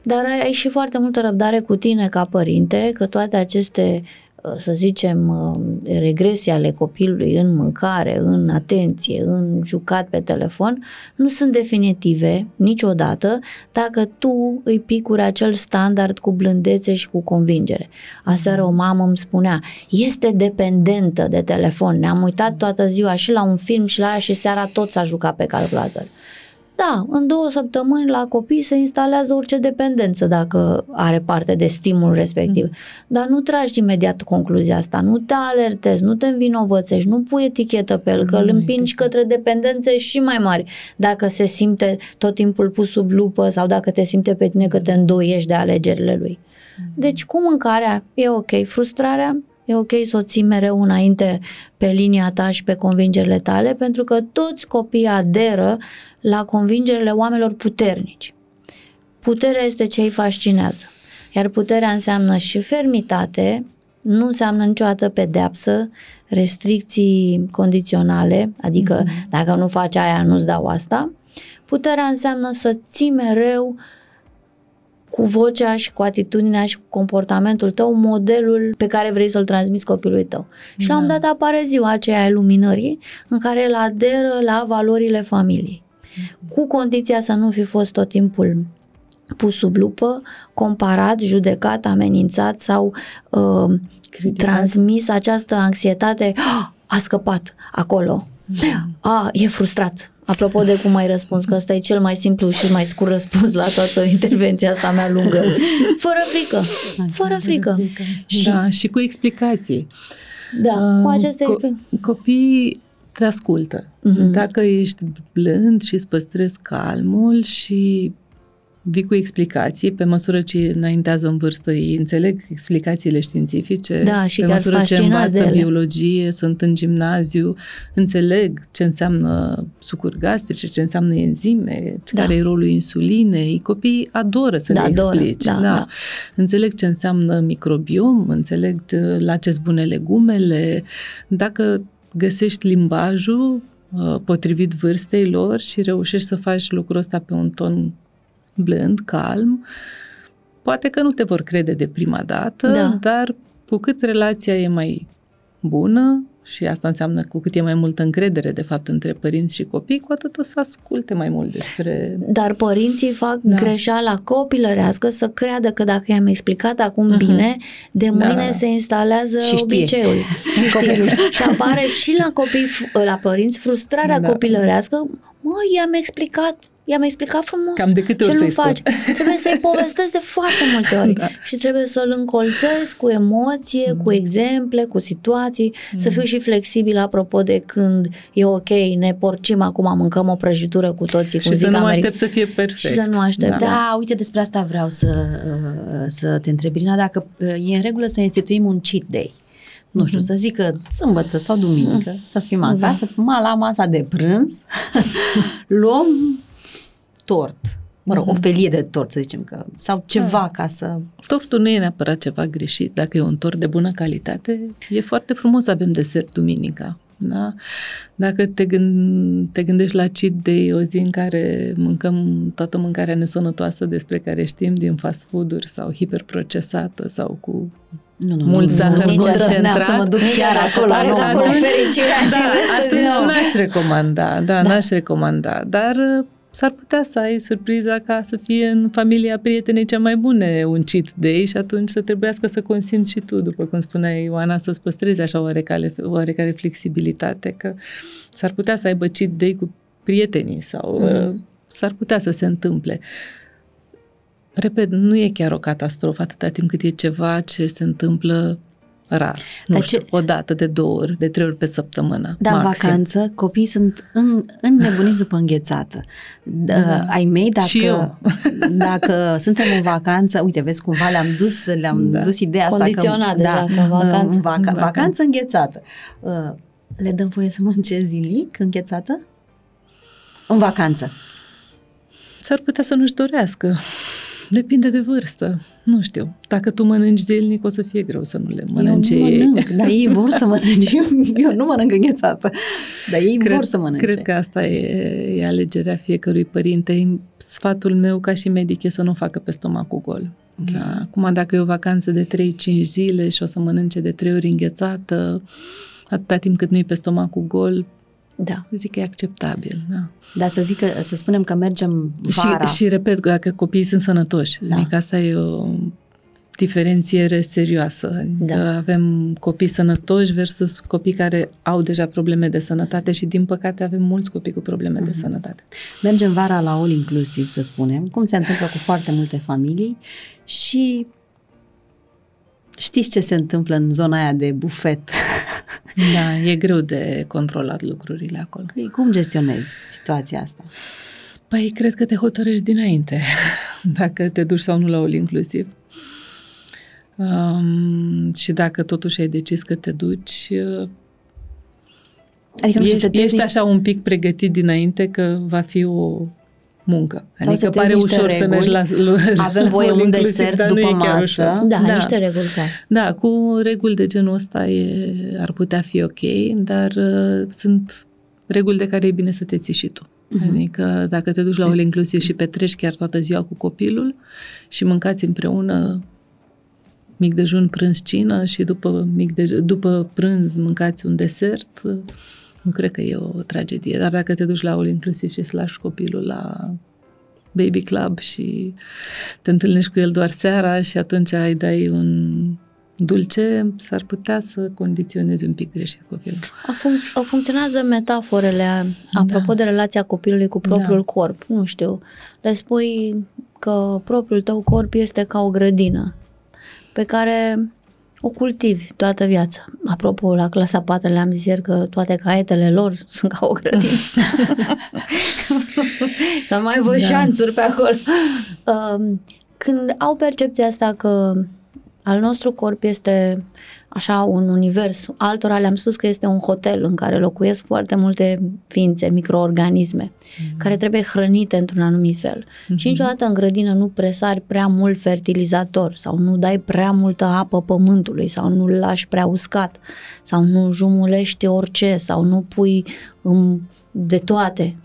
Dar ai și foarte multă răbdare cu tine ca părinte, că toate aceste Uh, să zicem, uh, regresii ale copilului în mâncare, în atenție, în jucat pe telefon, nu sunt definitive niciodată dacă tu îi picuri acel standard cu blândețe și cu convingere. Aseară o mamă îmi spunea, este dependentă de telefon, ne-am uitat toată ziua și la un film și la aia și seara tot s-a jucat pe calculator. Da, în două săptămâni la copii se instalează orice dependență dacă are parte de stimul respectiv. Mm. Dar nu tragi imediat concluzia asta, nu te alertezi, nu te învinovățești, nu pui etichetă pe el, că îl împingi către dependențe și mai mari. Dacă se simte tot timpul pus sub lupă sau dacă te simte pe tine că te îndoiești de alegerile lui. Mm. Deci cu mâncarea e ok, frustrarea e ok să o ții mereu înainte pe linia ta și pe convingerile tale, pentru că toți copiii aderă la convingerile oamenilor puternici. Puterea este ce îi fascinează. Iar puterea înseamnă și fermitate, nu înseamnă niciodată pedeapsă, restricții condiționale, adică mm-hmm. dacă nu faci aia, nu-ți dau asta. Puterea înseamnă să ții mereu cu vocea și cu atitudinea și cu comportamentul tău modelul pe care vrei să-l transmiți copilului tău. Da. Și la un dat apare ziua aceea a luminării în care el aderă la valorile familiei. Mm-hmm. Cu condiția să nu fi fost tot timpul pus sub lupă, comparat, judecat, amenințat sau uh, transmis această anxietate, oh, a scăpat acolo, da. a, e frustrat. Apropo de cum ai răspuns, că ăsta e cel mai simplu și mai scurt răspuns la toată intervenția asta mea lungă. Fără frică. Fără frică. Da, și cu explicații. Da, uh, cu aceste co- Copiii te ascultă. Uh-huh. Dacă ești blând și îți păstrezi calmul și vii cu explicații, pe măsură ce înaintează în vârstă, ei înțeleg explicațiile științifice, da, și pe măsură ce învață biologie, sunt în gimnaziu, înțeleg ce înseamnă sucuri gastrice, ce înseamnă enzime, da. care e rolul insulinei. Copiii adoră să da, le explici. Da, da. Da. Înțeleg ce înseamnă microbiom, înțeleg la ce bune legumele. Dacă găsești limbajul uh, potrivit vârstei lor și reușești să faci lucrul ăsta pe un ton blând, calm, poate că nu te vor crede de prima dată, da. dar cu cât relația e mai bună, și asta înseamnă cu cât e mai multă încredere, de fapt, între părinți și copii, cu atât o să asculte mai mult despre... Dar părinții fac da. greșeala copilărească să creadă că dacă i-am explicat acum uh-huh. bine, de da, mâine da. se instalează și obiceiul. <laughs> și, știe. și apare și la copii, la părinți, frustrarea da. copilărească. Mă, i-am explicat i-am explicat frumos. Cam de câte ori să-i faci? Spun? Trebuie să-i <laughs> povestesc de foarte multe ori. Da. Și trebuie să-l încolțesc cu emoție, mm. cu exemple, cu situații, mm. să fiu și flexibil apropo de când e ok, ne porcim acum, mâncăm o prăjitură cu toții, cum și zic să nu aștept să fie perfect. Și să nu aștept, da. da. uite, despre asta vreau să, uh, să te întreb, Irina, dacă uh, e în regulă să instituim un cheat day nu știu, mm-hmm. să zică sâmbătă sau duminică, mm-hmm. să fim acasă, da. la masa de prânz, <laughs> luăm tort. Mă rog, mm-hmm. o mhm. felie de tort, să zicem că, sau ceva da. ca să... Tortul nu e neapărat ceva greșit. Dacă e un tort de bună calitate, e foarte frumos să avem desert duminica. Da? Dacă te, gând, te gândești la cheat day, o zi în care mâncăm toată mâncarea nesănătoasă despre care știm din fast food-uri sau hiperprocesată sau cu nu, nu, mult zahăr nu, concentrat. să mă duc chiar acolo. Pare nu, acolo fericirea da, atunci n-aș recomanda, da, da, n-aș recomanda, dar s-ar putea să ai surpriza ca să fie în familia prietenei cea mai bune un cheat day și atunci să trebuiască să consimți și tu, după cum spunea Ioana, să-ți păstrezi așa oarecare, oarecare flexibilitate, că s-ar putea să aibă cheat day cu prietenii sau mm. uh, s-ar putea să se întâmple. Repet, nu e chiar o catastrofă atâta timp cât e ceva ce se întâmplă rar. Nu Dar știu, ce... o dată, de două ori, de trei ori pe săptămână. Da, maxim. vacanță, copiii sunt în, înnebuniți după înghețată. Da. Uh, ai mei, dacă, Și eu. <laughs> dacă suntem în vacanță, uite, vezi cumva le-am dus, le-am da. dus ideea asta. Condiționat deja, da, că vacanță. În vaca- vacanță înghețată. Uh, le dăm voie să mănânce zilic înghețată? În vacanță. S-ar putea să nu-și dorească. Depinde de vârstă. Nu știu. Dacă tu mănânci zilnic, o să fie greu să nu le mănânci. Eu nu mănânc, <laughs> dar ei vor să mănânce. Eu, eu nu mănânc înghețată, dar ei cred, vor să mănânce. Cred că asta e, e alegerea fiecărui părinte. Sfatul meu ca și medic e să nu facă pe stomacul gol. Okay. Da. Acum, dacă e o vacanță de 3-5 zile și o să mănânce de 3 ori înghețată, atâta timp cât nu e pe stomacul gol, da. Zic că e acceptabil, da. Da, să zic că, să spunem că mergem vara. Și, și repet, dacă copiii sunt sănătoși. Da. Adică asta e o diferențiere serioasă. Da. Avem copii sănătoși versus copii care au deja probleme de sănătate și din păcate avem mulți copii cu probleme mm-hmm. de mhm. sănătate. Mergem vara la all inclusiv, să spunem, cum se întâmplă cu foarte multe familii și știți ce se întâmplă în zona aia de bufet <laughs> Da, e greu de controlat lucrurile acolo. Păi, cum gestionezi situația asta? Păi, cred că te hotărăști dinainte, <laughs> dacă te duci sau nu la all inclusiv. Um, și dacă totuși ai decis că te duci, uh, Adică nu știu, ești, să ești niște... așa un pic pregătit dinainte că va fi o muncă. Sau să adică te pare niște ușor să mergi la, la Avem voie all un inclusiv, desert dar nu după e chiar masă. ușor. Da, da, niște reguli clare. Da, cu reguli de genul ăsta e, ar putea fi ok, dar uh, sunt reguli de care e bine să te ții și tu. Mhm. Adică dacă te duci la all inclusiv și petreci chiar toată ziua cu copilul și mâncați împreună mic dejun, prânz, cină și după, mic dej- după prânz mâncați un desert, uh, nu cred că e o tragedie. Dar dacă te duci la all inclusiv și să lași copilul la baby club și te întâlnești cu el doar seara și atunci îi dai un dulce, s-ar putea să condiționezi un pic greșit copilul. A func- funcționează metaforele apropo de relația copilului cu propriul Da. corp. Nu știu, le spui că propriul tău corp este ca o grădină pe care o cultivi toată viața. Apropo, la clasa 4 le-am zis ieri că toate caietele lor <laughs> sunt ca o grădină. <laughs> că mai văd Da. șanțuri pe acolo. Um, Când au percepția asta că al nostru corp este așa un univers, altora le-am spus că este un hotel în care locuiesc foarte multe ființe, microorganisme, care trebuie hrănite într-un anumit fel. Și niciodată în grădină nu presari prea mult fertilizator sau nu dai prea multă apă pământului sau nu-l lași prea uscat sau nu jumulești orice sau nu pui um, de toate.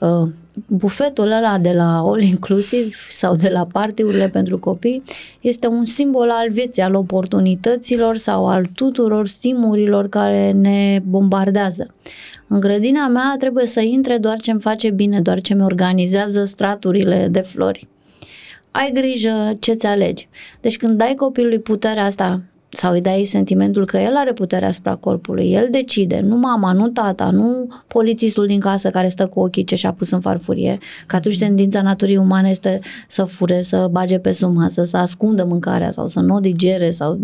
Uh, bufetul ăla de la All Inclusive sau de la partiurile pentru copii este un simbol al vieții, al oportunităților sau al tuturor stimurilor care ne bombardează. În grădina mea trebuie să intre doar ce îmi face bine, doar ce mi organizează straturile de flori. Ai grijă ce-ți alegi. Deci când dai copilului puterea asta sau îi dai sentimentul că el are puterea asupra corpului, el decide, nu mama, nu tata, nu polițistul din casă care stă cu ochii ce și-a pus în farfurie, că atunci tendința naturii umane este să fure, să bage pe sub masă, să ascundă mâncarea sau să nu o digere sau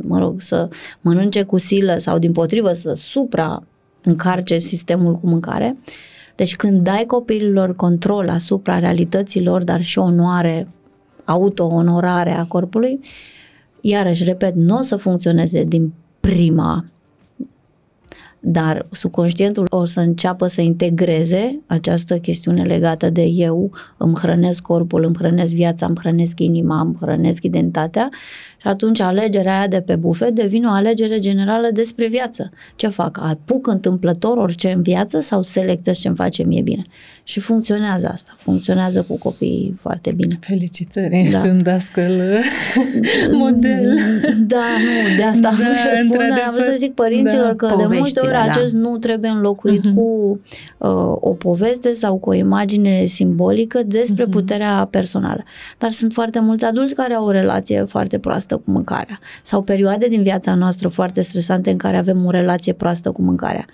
mă rog, să mănânce cu silă sau din potrivă să supra încarce sistemul cu mâncare. Deci când dai copiilor control asupra realităților, dar și onoare, auto-onorare a corpului, iarăși, repet, nu o să funcționeze din prima, dar subconștientul o să înceapă să integreze această chestiune legată de eu, îmi hrănesc corpul, îmi hrănesc viața, îmi hrănesc inima, îmi hrănesc identitatea și atunci alegerea aia de pe bufet devine o alegere generală despre viață. Ce fac? Apuc întâmplător orice în viață sau selectez ce îmi face mie bine? Și funcționează asta. Funcționează cu copiii foarte bine. Felicitări, ești Da. un dascăl <laughs> model. Da, nu, de asta am Da, vrut să spun, dar am într-adevăr. vrut să zic părinților Da. că de multe Poveștile, ori da. acest nu trebuie înlocuit Mhm. cu uh, o poveste sau cu o imagine simbolică despre Mhm. puterea personală. Dar sunt foarte mulți adulți care au o relație foarte proastă cu mâncarea sau perioade din viața noastră foarte stresante în care avem o relație proastă cu mâncarea.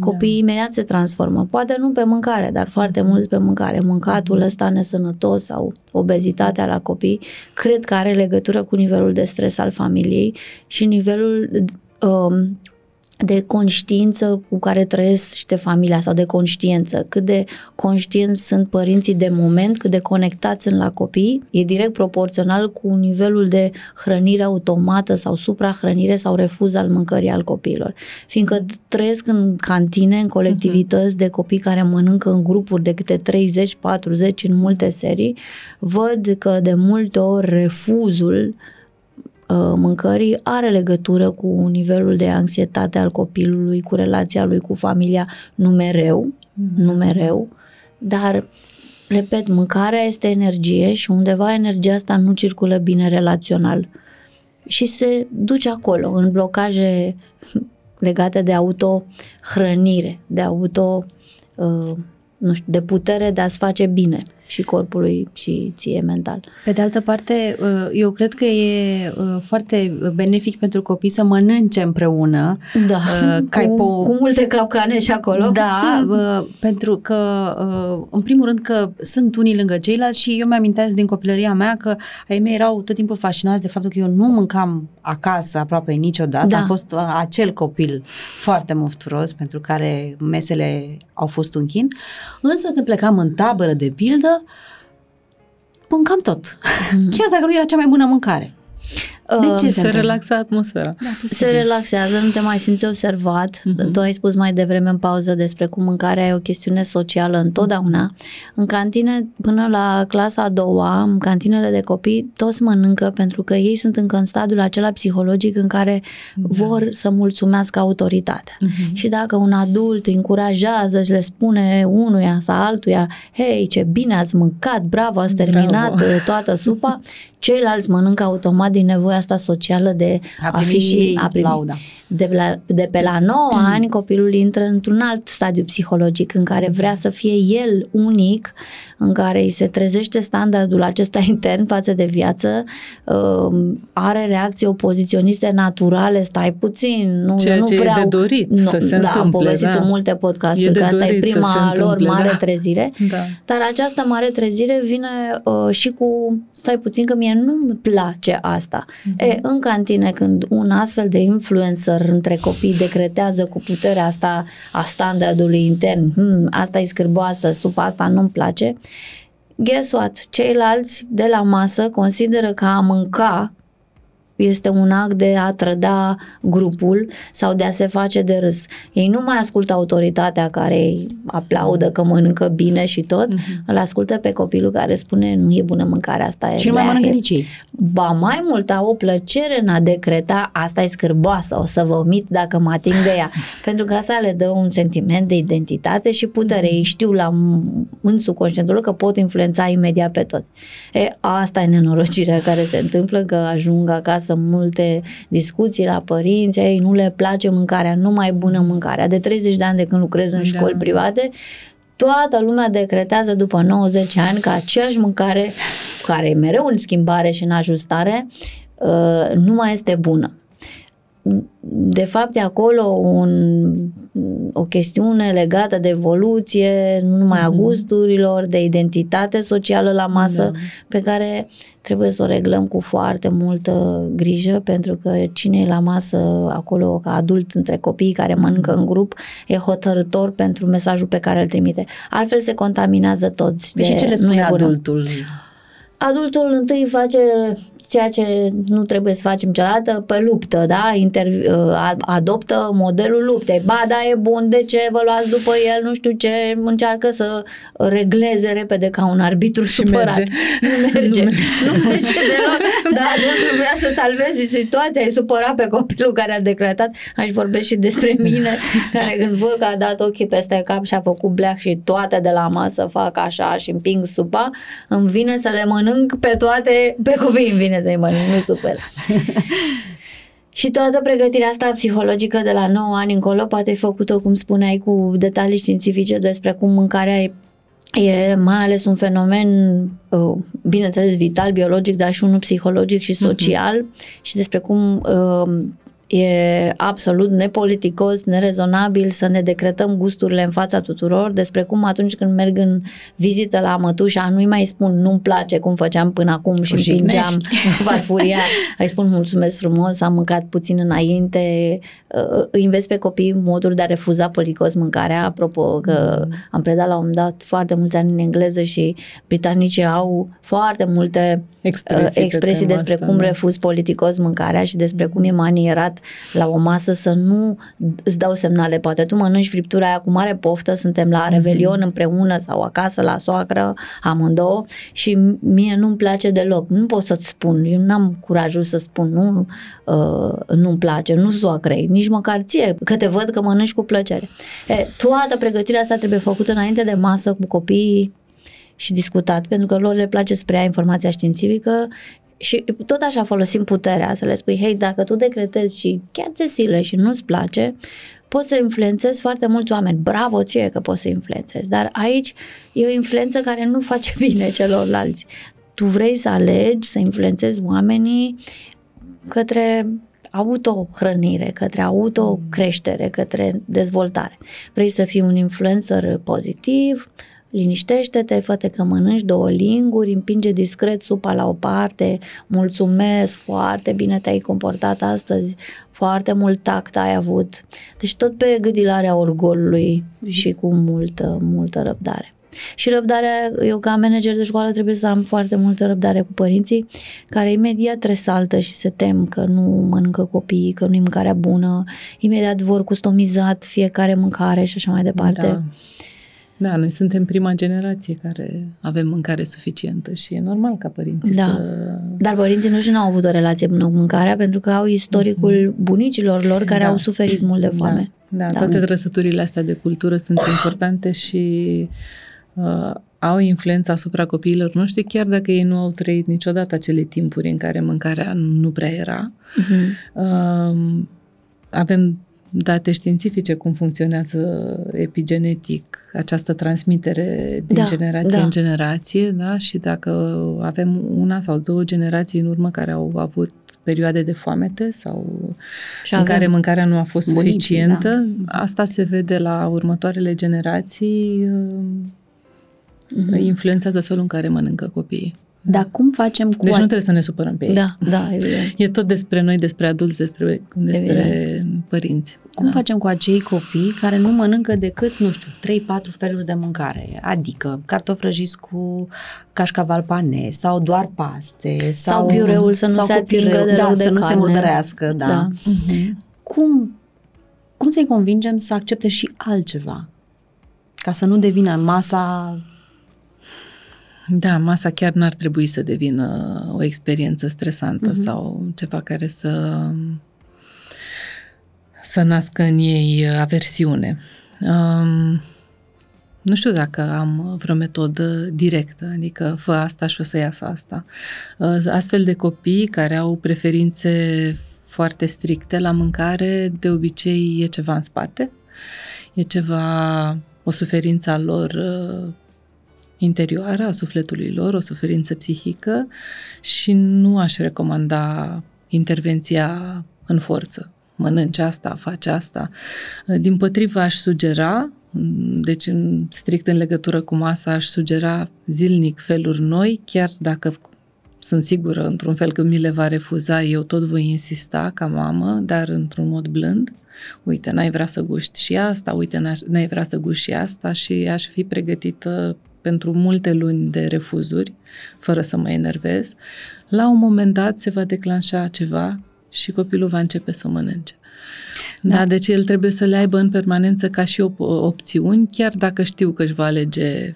Copiii imediat se transformă, poate nu pe mâncare, dar foarte mulți pe mâncare. Mâncatul ăsta nesănătos sau obezitatea la copii, cred că are legătură cu nivelul de stres al familiei și nivelul um, de conștiință cu care trăiește familia sau de conștiință, cât de conștienți sunt părinții de moment, cât de conectați sunt la copii, e direct proporțional cu nivelul de hrănire automată sau suprahrănire sau refuz al mâncării al copiilor. Fiindcă trăiesc în cantine, în colectivități de copii care mănâncă în grupuri de câte 30-40 în multe serii, văd că de multe ori refuzul uh, mâncării are legătură cu nivelul de anxietate al copilului, cu relația lui cu familia, nu mereu, nu mereu, dar repet, mâncarea este energie și undeva energia asta nu circulă bine relațional. Și se duce acolo, în blocaje <laughs> legate de autohrănire, de auto, uh, nu știu, de putere de a-ți face bine și corpului și ție mental. Pe de altă parte, uh, eu cred că e uh, foarte benefic pentru copii să mănânce împreună. Da, Uh, <laughs> ca cu, po- cu multe capcane și acolo. Da, <laughs> uh, pentru că, uh, în primul rând, că sunt unii lângă ceilalți și eu mi-amintesc din copilăria mea că ai mei erau tot timpul fascinați de faptul că eu nu mâncam acasă aproape niciodată. Da. Am fost uh, acel copil foarte mofturos pentru care mesele au fost un chin. Însă când plecam în tabără de pildă, mâncam tot. Chiar dacă nu era cea mai bună mâncare. De ce Se, se se întâmplă? relaxa atmosfera. Da, Se relaxează, nu te mai simți observat. Mhm. Tu ai spus mai devreme în pauză despre cum mâncarea e o chestiune socială întotdeauna. În cantine, până la clasa a doua, în cantinele de copii, toți mănâncă pentru că ei sunt încă în stadiul acela psihologic în care vor să mulțumească autoritatea. Mhm. Și dacă un adult îi încurajează și le spune unuia sau altuia, hei, ce bine ați mâncat, bravo, ați Bravo. terminat uh, toată supa, <laughs> ceilalți mănâncă automat din nevoia asta socială de A a, primi fi și a primi. lauda. De, la, de pe la 9 ani copilul intră într-un alt stadiu psihologic în care vrea să fie el unic, în care îi se trezește standardul acesta <laughs> intern față de viață, uh, are reacții opoziționiste naturale, stai puțin, nu, Ceea eu nu ce e vreau. de dorit nu, să se da, am întâmple, povestit da. în multe podcasturi E de că asta e dorit să prima se lor întâmple, mare da. trezire. Da. Dar această mare trezire vine uh, și cu, stai puțin că mie nu-mi place asta. Mhm. E, în cantine, când un astfel de influencer între copii decretează cu puterea asta a standardului intern, hmm, asta e scârboasă, supa asta nu-mi place, guess what? Ceilalți de la masă consideră că a mânca este un act de a trăda grupul sau de a se face de râs. Ei nu mai ascultă autoritatea care îi aplaudă că mănâncă bine și tot, Mhm. îl ascultă pe copilul care spune nu e bună mâncarea asta. e Și nu mai lea, mănâncă e nici ei. Ba mai mult, au o plăcere în a decreta asta e scârboasă, o să vă omit dacă mă ating de ea. <laughs> Pentru că asta le dă un sentiment de identitate și putere. Ei știu la în subconștientul lor că pot influența imediat pe toți. E, asta e nenorocirea care se întâmplă, că ajung acasă multe discuții la părinți, ei nu le place mâncarea, nu mai bună mâncarea. De 30 de ani de când lucrez în Da. școli private, toată lumea decretează după 90 ani că aceeași mâncare, care e mereu în schimbare și în ajustare, uh, nu mai este bună. De fapt, e acolo un, o chestiune legată de evoluție, nu numai a Mhm. gusturilor, de identitate socială la masă, Da. pe care trebuie să o reglăm cu foarte multă grijă, pentru că cine e la masă acolo ca adult între copiii care mănâncă în grup e hotărător pentru mesajul pe care îl trimite. Altfel se contaminează toți. Păi și ce le nu spune e bună. adultul? Adultul întâi face ceea ce nu trebuie să facem niciodată, pe luptă, da? Interv- uh, adoptă modelul luptei. Ba, da, e bun, de ce vă luați după el, nu știu ce, încearcă să regleze repede ca un arbitru Și supărat. merge. Nu merge. Nu <laughs> Nu merge. merge, deloc. Da, adultul vrea să salveze situația, ai supărat pe copilul care a decretat. Aș vorbesc și despre mine, care când văd că a dat ochii peste cap și a făcut bleac și toate de la masă fac așa și împing supa, îmi vine să le mănânc pe toate, pe copii îmi vine să-i mănânc, nu super. Și toată pregătirea asta psihologică de la 9 ani încolo poate fi făcută, cum spuneai, cu detalii științifice despre cum mâncarea e E mai ales un fenomen, uh, bineînțeles, vital, biologic, dar și unul psihologic și social uh-huh. și despre cum uh, e absolut nepoliticos, nerezonabil să ne decretăm gusturile în fața tuturor, despre cum atunci când merg în vizită la mătușa nu-i mai spun nu-mi place cum făceam până acum și O împingeam jignești. <laughs> farfuria, îi spun mulțumesc frumos, am mâncat puțin înainte, uh, îi înveți pe copii moduri de a refuza politicos mâncarea, apropo că am predat la un moment dat foarte mulți ani în engleză și britanicii au foarte multe Expresii, uh, pe expresii tema despre asta, cum da. refuzi politicos mâncarea și despre cum e manierat la o masă să nu îți dau semnale. Poate tu mănânci friptura aia cu mare poftă, suntem la revelion împreună sau acasă la soacră, amândouă și mie nu-mi place deloc. Nu pot să-ți spun, eu n-am curajul să spun, nu, uh, nu-mi place, nu soacrei, nici măcar ție, că te văd că mănânci cu plăcere. E, toată pregătirea asta trebuie făcută înainte de masă cu copiii și discutat, pentru că lor le place să preia informația științifică și tot așa folosim puterea să le spui, hei, dacă tu decretezi și chiar ți zile și nu-ți place, poți să influențezi foarte mulți oameni. Bravo ție că poți să influențezi, dar aici e o influență care nu face <laughs> bine celorlalți. Tu vrei să alegi, să influențezi oamenii către autohrănire, către autocreștere, către dezvoltare. Vrei să fii un influencer pozitiv, liniștește-te, fă că mănânci două linguri, împinge discret supa la o parte, mulțumesc, foarte bine te-ai comportat astăzi, foarte mult tact ai avut. Deci tot pe gâdilarea orgolului și cu multă, multă răbdare. Și răbdarea, eu ca manager de școală trebuie să am foarte multă răbdare cu părinții care imediat resaltă și se tem că nu mănâncă copiii, că nu-i mâncarea bună, imediat vor customizat fiecare mâncare și așa mai departe. Da. Da, noi suntem prima generație care avem mâncare suficientă și e normal ca părinții Da. să... Dar părinții noștri nu au avut o relație bună cu mâncarea pentru că au istoricul bunicilor lor care Da. au suferit mult de foame. Da, da, Da. toate trăsăturile astea de cultură sunt <coughs> importante și uh, au influența asupra copiilor noștri, chiar dacă ei nu au trăit niciodată acele timpuri în care mâncarea nu prea era. Mhm. Uh, avem date științifice cum funcționează epigenetic această transmitere din Da, generație da. în generație, da? Și dacă avem una sau două generații în urmă care au avut perioade de foamete sau Și în avem- care mâncarea nu a fost Bunicii, suficientă, asta se vede la următoarele generații, Mhm. influențează felul în care mănâncă copiii. Dar cum facem cu Deci nu a- trebuie să ne supărăm pe ei. Da, da, evident. <laughs> E tot despre noi, despre adulți, despre, despre părinți. Cum da. facem cu acei copii care nu mănâncă decât, nu știu, 3-4 feluri de mâncare? Adică cartofi prăjiți cu cașcaval pane sau doar paste Sau piureul să nu sau se cu atingă pireu, deloc da, de să nu se carne. murdărească, da. Da. Mhm. Cum, cum să-i convingem să accepte și altceva? Ca să nu devină masa... Da, masa chiar n-ar trebui să devină o experiență stresantă Mhm. sau ceva care să să nască în ei aversiune. Um, nu știu dacă am vreo metodă directă, adică fă asta și o să iasă asta. Uh, Astfel de copii care au preferințe foarte stricte la mâncare, de obicei e ceva în spate, e ceva, o suferință a lor uh, interioară, a sufletului lor, o suferință psihică și nu aș recomanda intervenția în forță. Mănânci asta, faci asta. Din potrivă aș sugera, deci în, strict în legătură cu masa, aș sugera zilnic feluri noi, chiar dacă sunt sigură într-un fel că mi le va refuza, eu tot voi insista ca mamă, dar într-un mod blând. Uite, n-ai vrea să guști și asta, uite, n-aș- n-ai vrea să guști și asta și aș fi pregătită pentru multe luni de refuzuri, fără să mă enervez. La un moment dat se va declanșa ceva și copilul va începe să mănânce. Da, da deci el trebuie să le aibă în permanență ca și op- opțiuni, chiar dacă știu că își va alege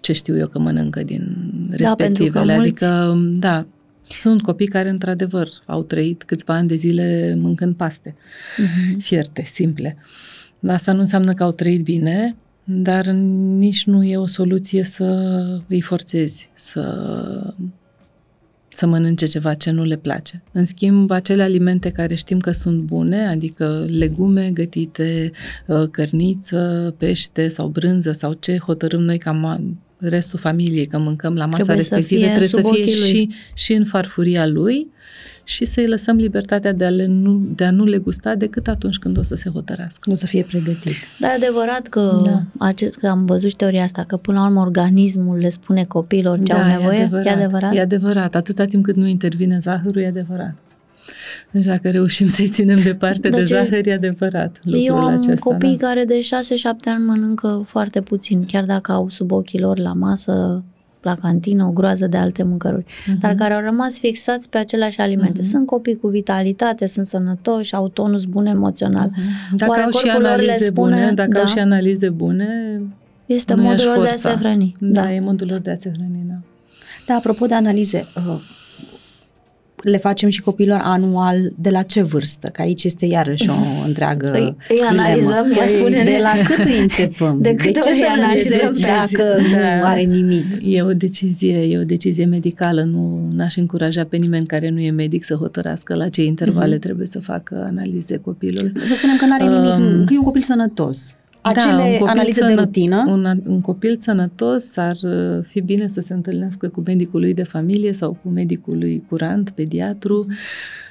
ce știu eu că mănâncă din Da, pentru că respectivele. mulți- Adică, da, sunt copii care, într-adevăr, au trăit câțiva ani de zile mâncând paste Mhm. fierte, simple. Asta nu înseamnă că au trăit bine, dar nici nu e o soluție să îi forțezi să, să mănânce ceva ce nu le place. În schimb, acele alimente care știm că sunt bune, adică legume gătite, uh, cărniță, pește sau brânză sau ce hotărâm noi ca ma- restul familiei că mâncăm la masa Trebuie să respectivă, fie trebuie să sub fie ochii lui. și, și în farfuria lui și să-i lăsăm libertatea de a, le nu, de a nu le gusta decât atunci când o să se hotărească. Nu să fie pregătit. Da, e adevărat că, Da. acest, că am văzut și teoria asta, că până la urmă organismul le spune copiilor ce au nevoie. Da, E adevărat, E adevărat? E adevărat. Atâta timp cât nu intervine zahărul, e adevărat. Deci dacă reușim să-i ținem departe de Deci, zahăr, e adevărat lucrul Eu am acesta. copii da. care de 6-7 ani mănâncă foarte puțin, chiar dacă au sub ochii lor la masă, la cantină, o groază de alte mâncăruri, Mhm. dar care au rămas fixați pe aceleași alimente. Mhm. Sunt copii cu vitalitate, sunt sănătoși, au tonus bun emoțional. Mhm. Dacă Oare au și corpul lor le analize spune- bune, dacă da. au și analize bune, Este nu modul i-aș lor de aș forța. se hrăni. Da, Da. e modul lor de a se hrăni, da. Da, apropo de analize, uh, le facem și copiilor anual de la ce vârstă? Că aici este iarăși o <laughs> întreagă Îi, îi dilemă. analizăm, ea Păi, spune De la cât îi înțepăm? De De, câte ce ori să îi le analizăm? înțepi dacă Da. nu are nimic? E o decizie, e o decizie medicală. Nu n-aș încuraja pe nimeni care nu e medic să hotărască la ce intervale Mhm. trebuie să facă analize copilul. Să spunem că nu are nimic, Um, că e un copil sănătos. Da, Acele un copil analize de sănă- rutină, Un, un copil sănătos ar uh, fi bine să se întâlnească cu medicul lui de familie sau cu medicul lui curant, pediatru,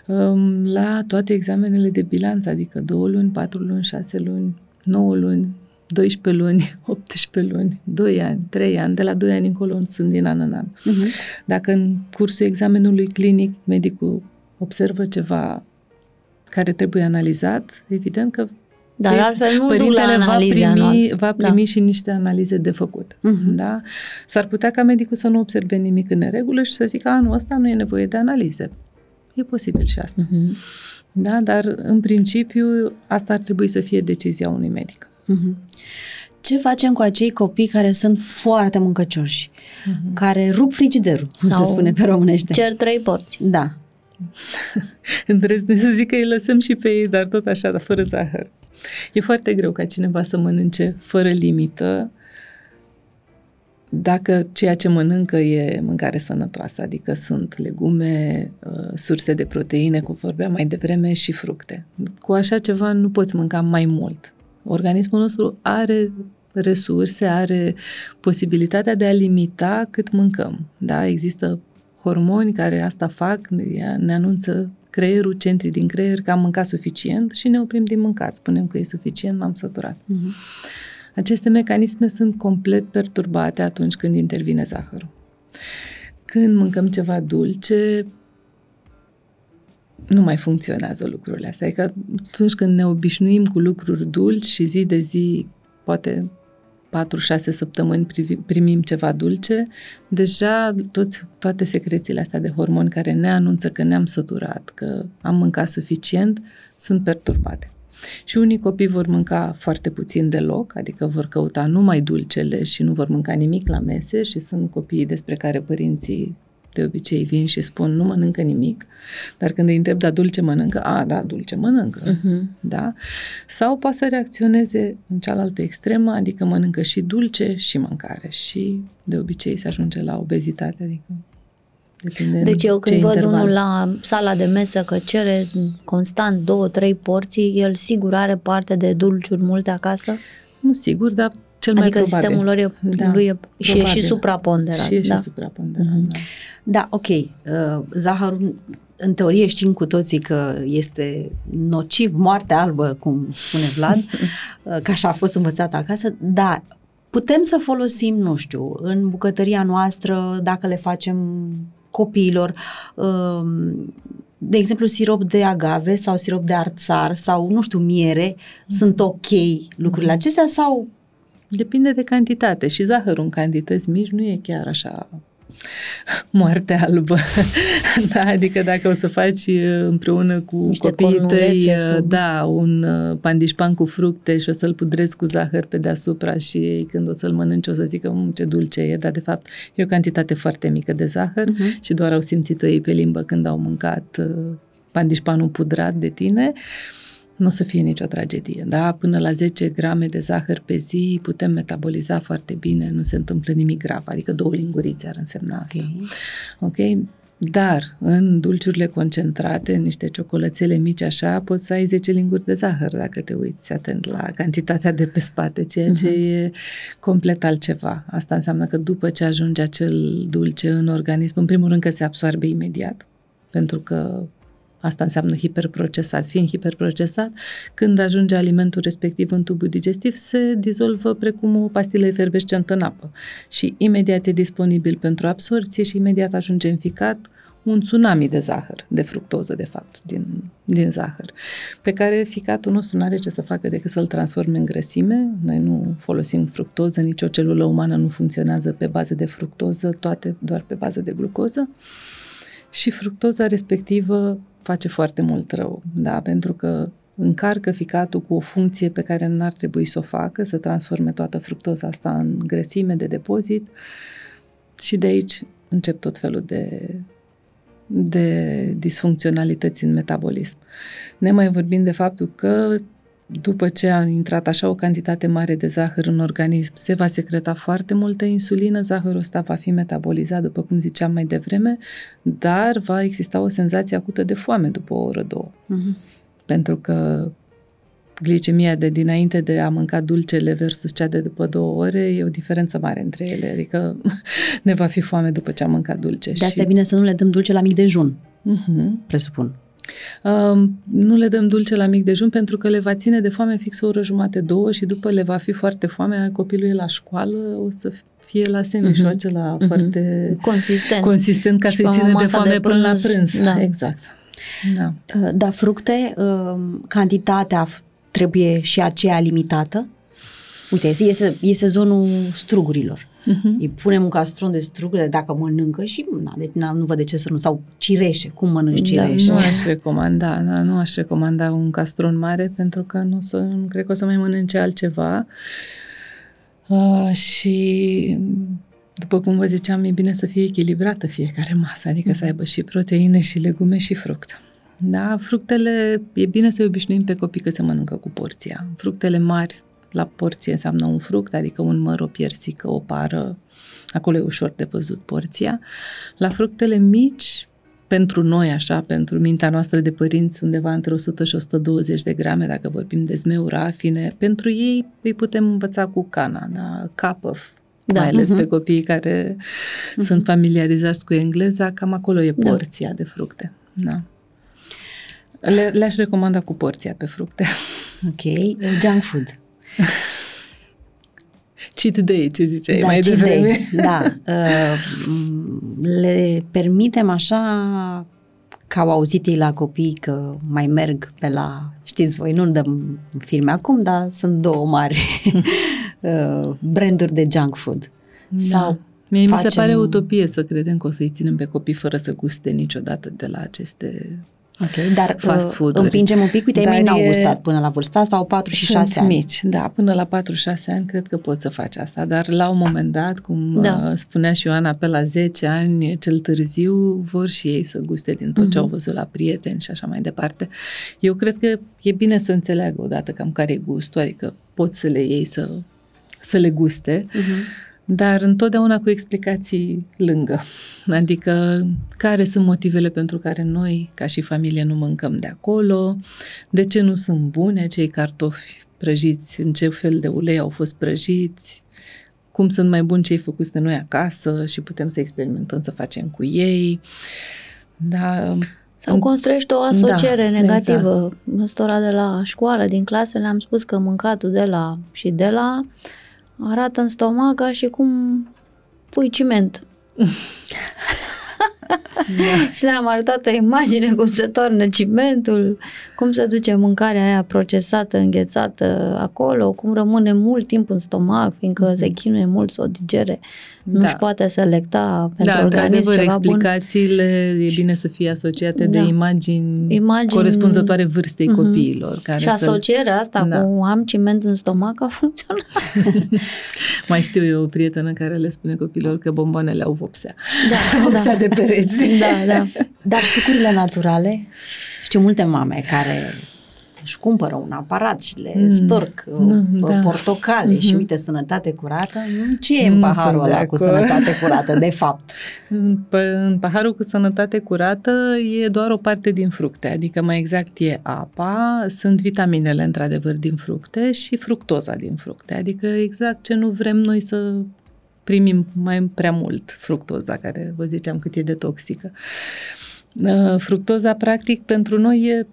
um, la toate examenele de bilanț, adică 2 luni, 4 luni, 6 luni, 9 luni, 12 luni, <laughs> 18 luni, 2 ani, 3 ani, de la 2 ani încolo sunt din an în an. Mhm. Dacă în cursul examenului clinic medicul observă ceva care trebuie analizat, evident că Dar altfel nu duc la părintele va analize primi, anual. va Da. primi și niște analize de făcut. Mhm. Da? S-ar putea ca medicul să nu observe nimic în neregulă și să zică anul ăsta nu e nevoie de analize. E posibil și asta. Mhm. Da? Dar, în principiu, asta ar trebui să fie decizia unui medic. Mhm. Ce facem cu acei copii care sunt foarte mâncăcioși, care rup frigiderul, cum se Sau spune pe românește? Cer trei porți. Da. <laughs> Îndrăznesc să zic că îi lăsăm și pe ei, dar tot așa, dar fără zahăr. E foarte greu ca cineva să mănânce fără limită dacă ceea ce mănâncă e mâncare sănătoasă, adică sunt legume, uh, surse de proteine, cum vorbeam mai devreme, și fructe. Cu așa ceva nu poți mânca mai mult. Organismul nostru are resurse, are posibilitatea de a limita cât mâncăm. Da? Există hormoni care asta fac, ne ne anunță creierul, centrii din creier că am mâncat suficient și ne oprim din mâncat. Spunem că e suficient, m-am săturat. Mhm. Aceste mecanisme sunt complet perturbate atunci când intervine zahărul. Când mâncăm ceva dulce, nu mai funcționează lucrurile astea. Adică atunci când ne obișnuim cu lucruri dulci și zi de zi, poate 4-6 săptămâni privi- primim ceva dulce, deja toți, toate secrețiile astea de hormoni care ne anunță că ne-am săturat, că am mâncat suficient, sunt perturbate. Și unii copii vor mânca foarte puțin deloc, adică vor căuta numai dulcele și nu vor mânca nimic la mese și sunt copiii despre care părinții de obicei vin și spun nu mănâncă nimic, dar când îi întreb, da, dulce mănâncă? A, da, dulce mănâncă. Mhm. Da? Sau poate să reacționeze în cealaltă extremă, adică mănâncă și dulce și mâncare și de obicei se ajunge la obezitate, adică depinde Deci eu în când ce văd interval. unul la sala de mesă că cere constant două, trei porții, el sigur are parte de dulciuri multe acasă? Nu sigur, dar cel adică mai probabil. sistemul lor e, Da, lui e, și e și probabil. supraponderat. Și e și da. supraponderat, Mhm. da. Da, ok. Uh, Zahărul, în teorie știm cu toții că este nociv, moarte albă, cum spune Vlad, <laughs> uh, că așa a fost învățat acasă, dar putem să folosim, nu știu, în bucătăria noastră, dacă le facem copiilor, um, de exemplu, sirop de agave sau sirop de arțar sau, nu știu, miere, sunt ok lucrurile acestea sau Depinde de cantitate și zahărul în cantități mici nu e chiar așa moarte albă. <laughs> da, adică dacă o să faci uh, împreună cu Niște copiii tăi, cornulețe uh, cu- da, un uh, pandișpan cu fructe și o să-l pudrezi cu zahăr pe deasupra și ei când o să-l mănânci o să zică "Mm, ce dulce e, dar de fapt e o cantitate foarte mică de zahăr Mhm. și doar au simțit-o ei pe limbă când au mâncat uh, pandișpanul pudrat de tine nu o să fie nicio tragedie. Da? Până la 10 grame de zahăr pe zi putem metaboliza foarte bine, nu se întâmplă nimic grav, adică două lingurițe ar însemna asta. Ok? Dar în dulciurile concentrate, în niște ciocolățele mici așa, poți să ai 10 linguri de zahăr dacă te uiți atent la cantitatea de pe spate, ceea ce e complet altceva. Asta înseamnă că după ce ajunge acel dulce în organism, în primul rând că se absorbe imediat, pentru că Asta înseamnă hiperprocesat. Fiind hiperprocesat, când ajunge alimentul respectiv în tubul digestiv, se dizolvă precum o pastilă efervescentă în apă și imediat e disponibil pentru absorție și imediat ajunge în ficat un tsunami de zahăr, de fructoză, de fapt, din, din zahăr, pe care ficatul nostru nu are ce să facă decât să-l transforme în grăsime. Noi nu folosim fructoză, nicio celulă umană nu funcționează pe bază de fructoză, toate doar pe bază de glucoză. Și fructoza respectivă face foarte mult rău, da? pentru că încarcă ficatul cu o funcție pe care n-ar trebui să o facă, să transforme toată fructoza asta în grăsime de depozit și de aici încep tot felul de, de disfuncționalități în metabolism. Ne mai vorbim de faptul că după ce a intrat așa o cantitate mare de zahăr în organism, se va secreta foarte multă insulină, zahărul ăsta va fi metabolizat, după cum ziceam mai devreme, dar va exista o senzație acută de foame după o oră, două. Mhm. Pentru că glicemia de dinainte de a mânca dulcele versus cea de după două ore e o diferență mare între ele, adică <laughs> ne va fi foame după ce am mâncat dulce. De asta e bine să nu le dăm dulce la mic dejun, Uh-huh. presupun. Um, nu le dăm dulce la mic dejun pentru că le va ține de foame fix o oră jumate, două și după le va fi foarte foame, copilul e la școală, o să fie la sandwich-ul Mhm. acela Mhm. foarte Consistent. consistent ca Și să-i pe ține de masa foame de până la prânz, prânz. da. Exact. Da. Da, fructe, um, cantitatea f- trebuie și aceea limitată? Uite, este, e sezonul strugurilor. Uh-huh. Îi punem un castron de struguri, dacă mănâncă și na, deci, na, nu văd de ce să nu. Sau cireșe, cum mănânci cireșe? Da, nu aș recomanda, da, nu aș recomanda un castron mare pentru că nu, să, nu cred că o să mai mănânce altceva. Uh, și după cum vă ziceam, e bine să fie echilibrată fiecare masă, adică să aibă și proteine, și legume, și fruct. Da, fructele, e bine să obișnuim pe copii că se mănâncă cu porția. Fructele mari la porție înseamnă un fruct, adică un măr, o piersică, o pară, acolo e ușor de văzut porția. La fructele mici, pentru noi așa, pentru mintea noastră de părinți, undeva între 100 și 120 de grame, dacă vorbim de zmeuri afine, pentru ei îi putem învăța cu cana, da? capă, da. mai ales uh-huh. pe copiii care uh-huh. sunt familiarizați cu engleza, cam acolo e da. porția da. de fructe. Da. Le, le-aș recomanda cu porția pe fructe. Ok. Junk food. <laughs> cheat day, ce ziceai da, mai devreme. Day. Da. <laughs> Uh, le permitem așa că au auzit ei la copii că mai merg pe la, știți voi, nu dăm firme acum, dar sunt două mari <laughs> uh, branduri de junk food. Da. Sau Mie facem... mi se pare utopie să credem că o să-i ținem pe copii fără să guste niciodată de la aceste Ok, dar fast uh, food împingem un pic, uite, ei mei n-au gustat până la vârsta asta, au 4 și 6 ani. mici, da, până la 4-6 ani cred că poți să faci asta, dar la un moment dat, cum da. Uh, spunea și Ioana, pe la 10 ani, cel târziu, vor și ei să guste din tot uh-huh. ce au văzut la prieteni și așa mai departe. Eu cred că e bine să înțeleagă odată cam care e gustul, adică poți să le iei să, să le guste, uh-huh dar întotdeauna cu explicații lângă. Adică care sunt motivele pentru care noi, ca și familie, nu mâncăm de acolo, de ce nu sunt bune acei cartofi prăjiți, în ce fel de ulei au fost prăjiți, cum sunt mai buni cei făcuți de noi acasă și putem să experimentăm să facem cu ei. Da, sau construiești o asociere da, negativă. Exact. În stora de la școală, din clasă, le-am spus că mâncatul de la și de la arată în stomac ca și cum pui ciment. <laughs> Da. și le-am arătat o imagine cum se toarnă cimentul, cum se duce mâncarea aia procesată, înghețată acolo, cum rămâne mult timp în stomac, fiindcă mm-hmm. se chinuie mult să o digere da. nu-și poate selecta pentru da, organism ceva explicațiile bun. e bine să fie asociate da. de imagini, imagini corespunzătoare vârstei uh-huh. copiilor. Care și asocierea asta da. cu am ciment în stomac a funcționat. <laughs> Mai știu eu o prietenă care le spune copilor că bomboanele au vopsea. Da, <laughs> vopsea da. de pereți. Da, da. <laughs> Dar sucurile naturale, știu multe mame care își cumpără un aparat și le mm. storc mm, da. portocale mm-hmm. și uite, sănătate curată. Ce e în paharul ăla cu sănătate curată, de fapt? <laughs> În paharul cu sănătate curată e doar o parte din fructe, adică mai exact e apa, sunt vitaminele într-adevăr din fructe și fructoza din fructe, adică exact ce nu vrem noi să primim mai prea mult fructoza, care vă ziceam cât e de toxică. Uh, fructoza, practic, pentru noi e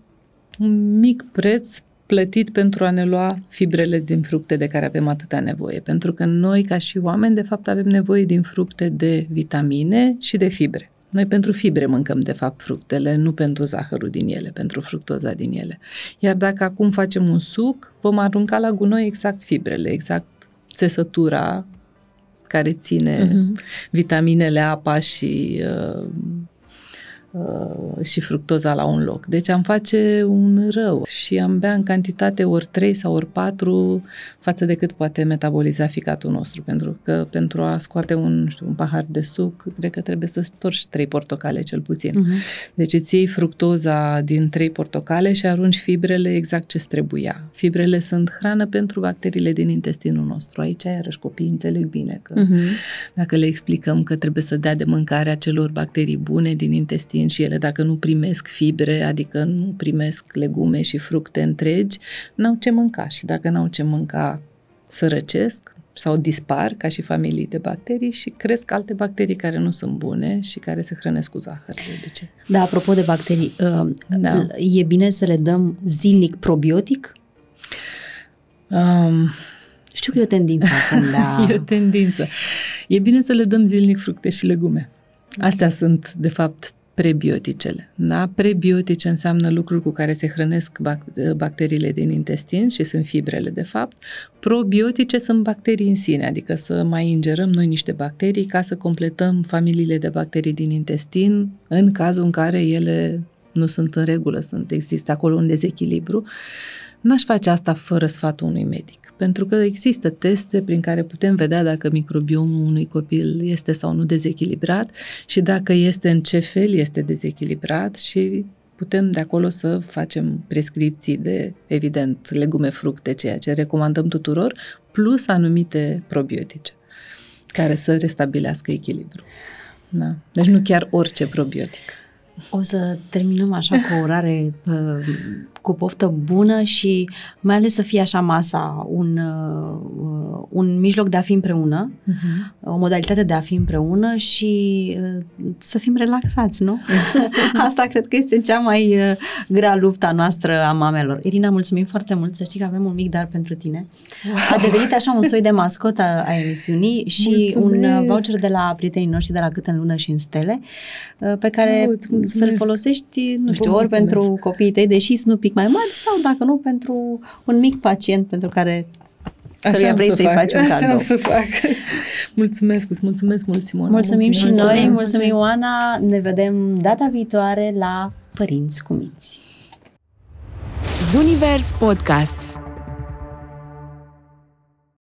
un mic preț plătit pentru a ne lua fibrele din fructe de care avem atâta nevoie. Pentru că noi, ca și oameni, de fapt avem nevoie din fructe de vitamine și de fibre. Noi pentru fibre mâncăm, de fapt, fructele, nu pentru zahărul din ele, pentru fructoza din ele. Iar dacă acum facem un suc, vom arunca la gunoi exact fibrele, exact țesătura care ține uh-huh. vitaminele, apa și uh, Uh, și fructoza la un loc. Deci am face un rău și am bea în cantitate ori 3 sau ori 4 față de cât poate metaboliza ficatul nostru. Pentru că pentru a scoate un, știu, un pahar de suc, cred că trebuie să storci 3 portocale cel puțin. Uh-huh. Deci îți iei fructoza din 3 portocale și arunci fibrele exact ce trebuia. Fibrele sunt hrană pentru bacteriile din intestinul nostru. Aici, iarăși, copiii înțeleg bine că uh-huh. dacă le explicăm că trebuie să dea de mâncare acelor bacterii bune din intestin intestin și ele dacă nu primesc fibre, adică nu primesc legume și fructe întregi, n-au ce mânca și dacă n-au ce mânca, sărăcesc sau dispar ca și familii de bacterii și cresc alte bacterii care nu sunt bune și care se hrănesc cu zahăr de obicei. Da, apropo de bacterii, uh, da. e bine să le dăm zilnic probiotic? Um, știu că e o tendință acum <laughs> de a... e o tendință. E bine să le dăm zilnic fructe și legume. Astea sunt, de fapt, prebioticele. Da? Prebiotice înseamnă lucruri cu care se hrănesc bacteriile din intestin și sunt fibrele de fapt. Probiotice sunt bacterii în sine, adică să mai ingerăm noi niște bacterii ca să completăm familiile de bacterii din intestin în cazul în care ele nu sunt în regulă, sunt, există acolo un dezechilibru. N-aș face asta fără sfatul unui medic pentru că există teste prin care putem vedea dacă microbiomul unui copil este sau nu dezechilibrat și dacă este în ce fel este dezechilibrat și putem de acolo să facem prescripții de, evident, legume, fructe, ceea ce recomandăm tuturor, plus anumite probiotice care să restabilească echilibru. Da. Deci nu chiar orice probiotic. O să terminăm așa cu o orare uh, cu poftă bună și mai ales să fie așa masa un, uh, un mijloc de a fi împreună, uh-huh. o modalitate de a fi împreună și uh, să fim relaxați, nu? <laughs> Asta cred că este cea mai uh, grea lupta noastră a mamelor. Irina, mulțumim foarte mult, să știi că avem un mic dar pentru tine. Wow. A devenit așa un soi de mascot a, a emisiunii și Mulțumesc. un uh, voucher de la prietenii noștri de la Cât în lună și în stele, uh, pe care oh, să-l folosești, nu știu, ori pentru copiii tăi, deși sunt un pic mai mari, sau dacă nu, pentru un mic pacient pentru care Așa vrei să să-i fac. faci un Așa cadou. să fac. <laughs> Mulțumesc, îți mulțumesc mult, Simona. Mulțumim, mulțumim și noi, mulțumim, Ioana. Ne vedem data viitoare la Părinți cu Minți. Zunivers Podcasts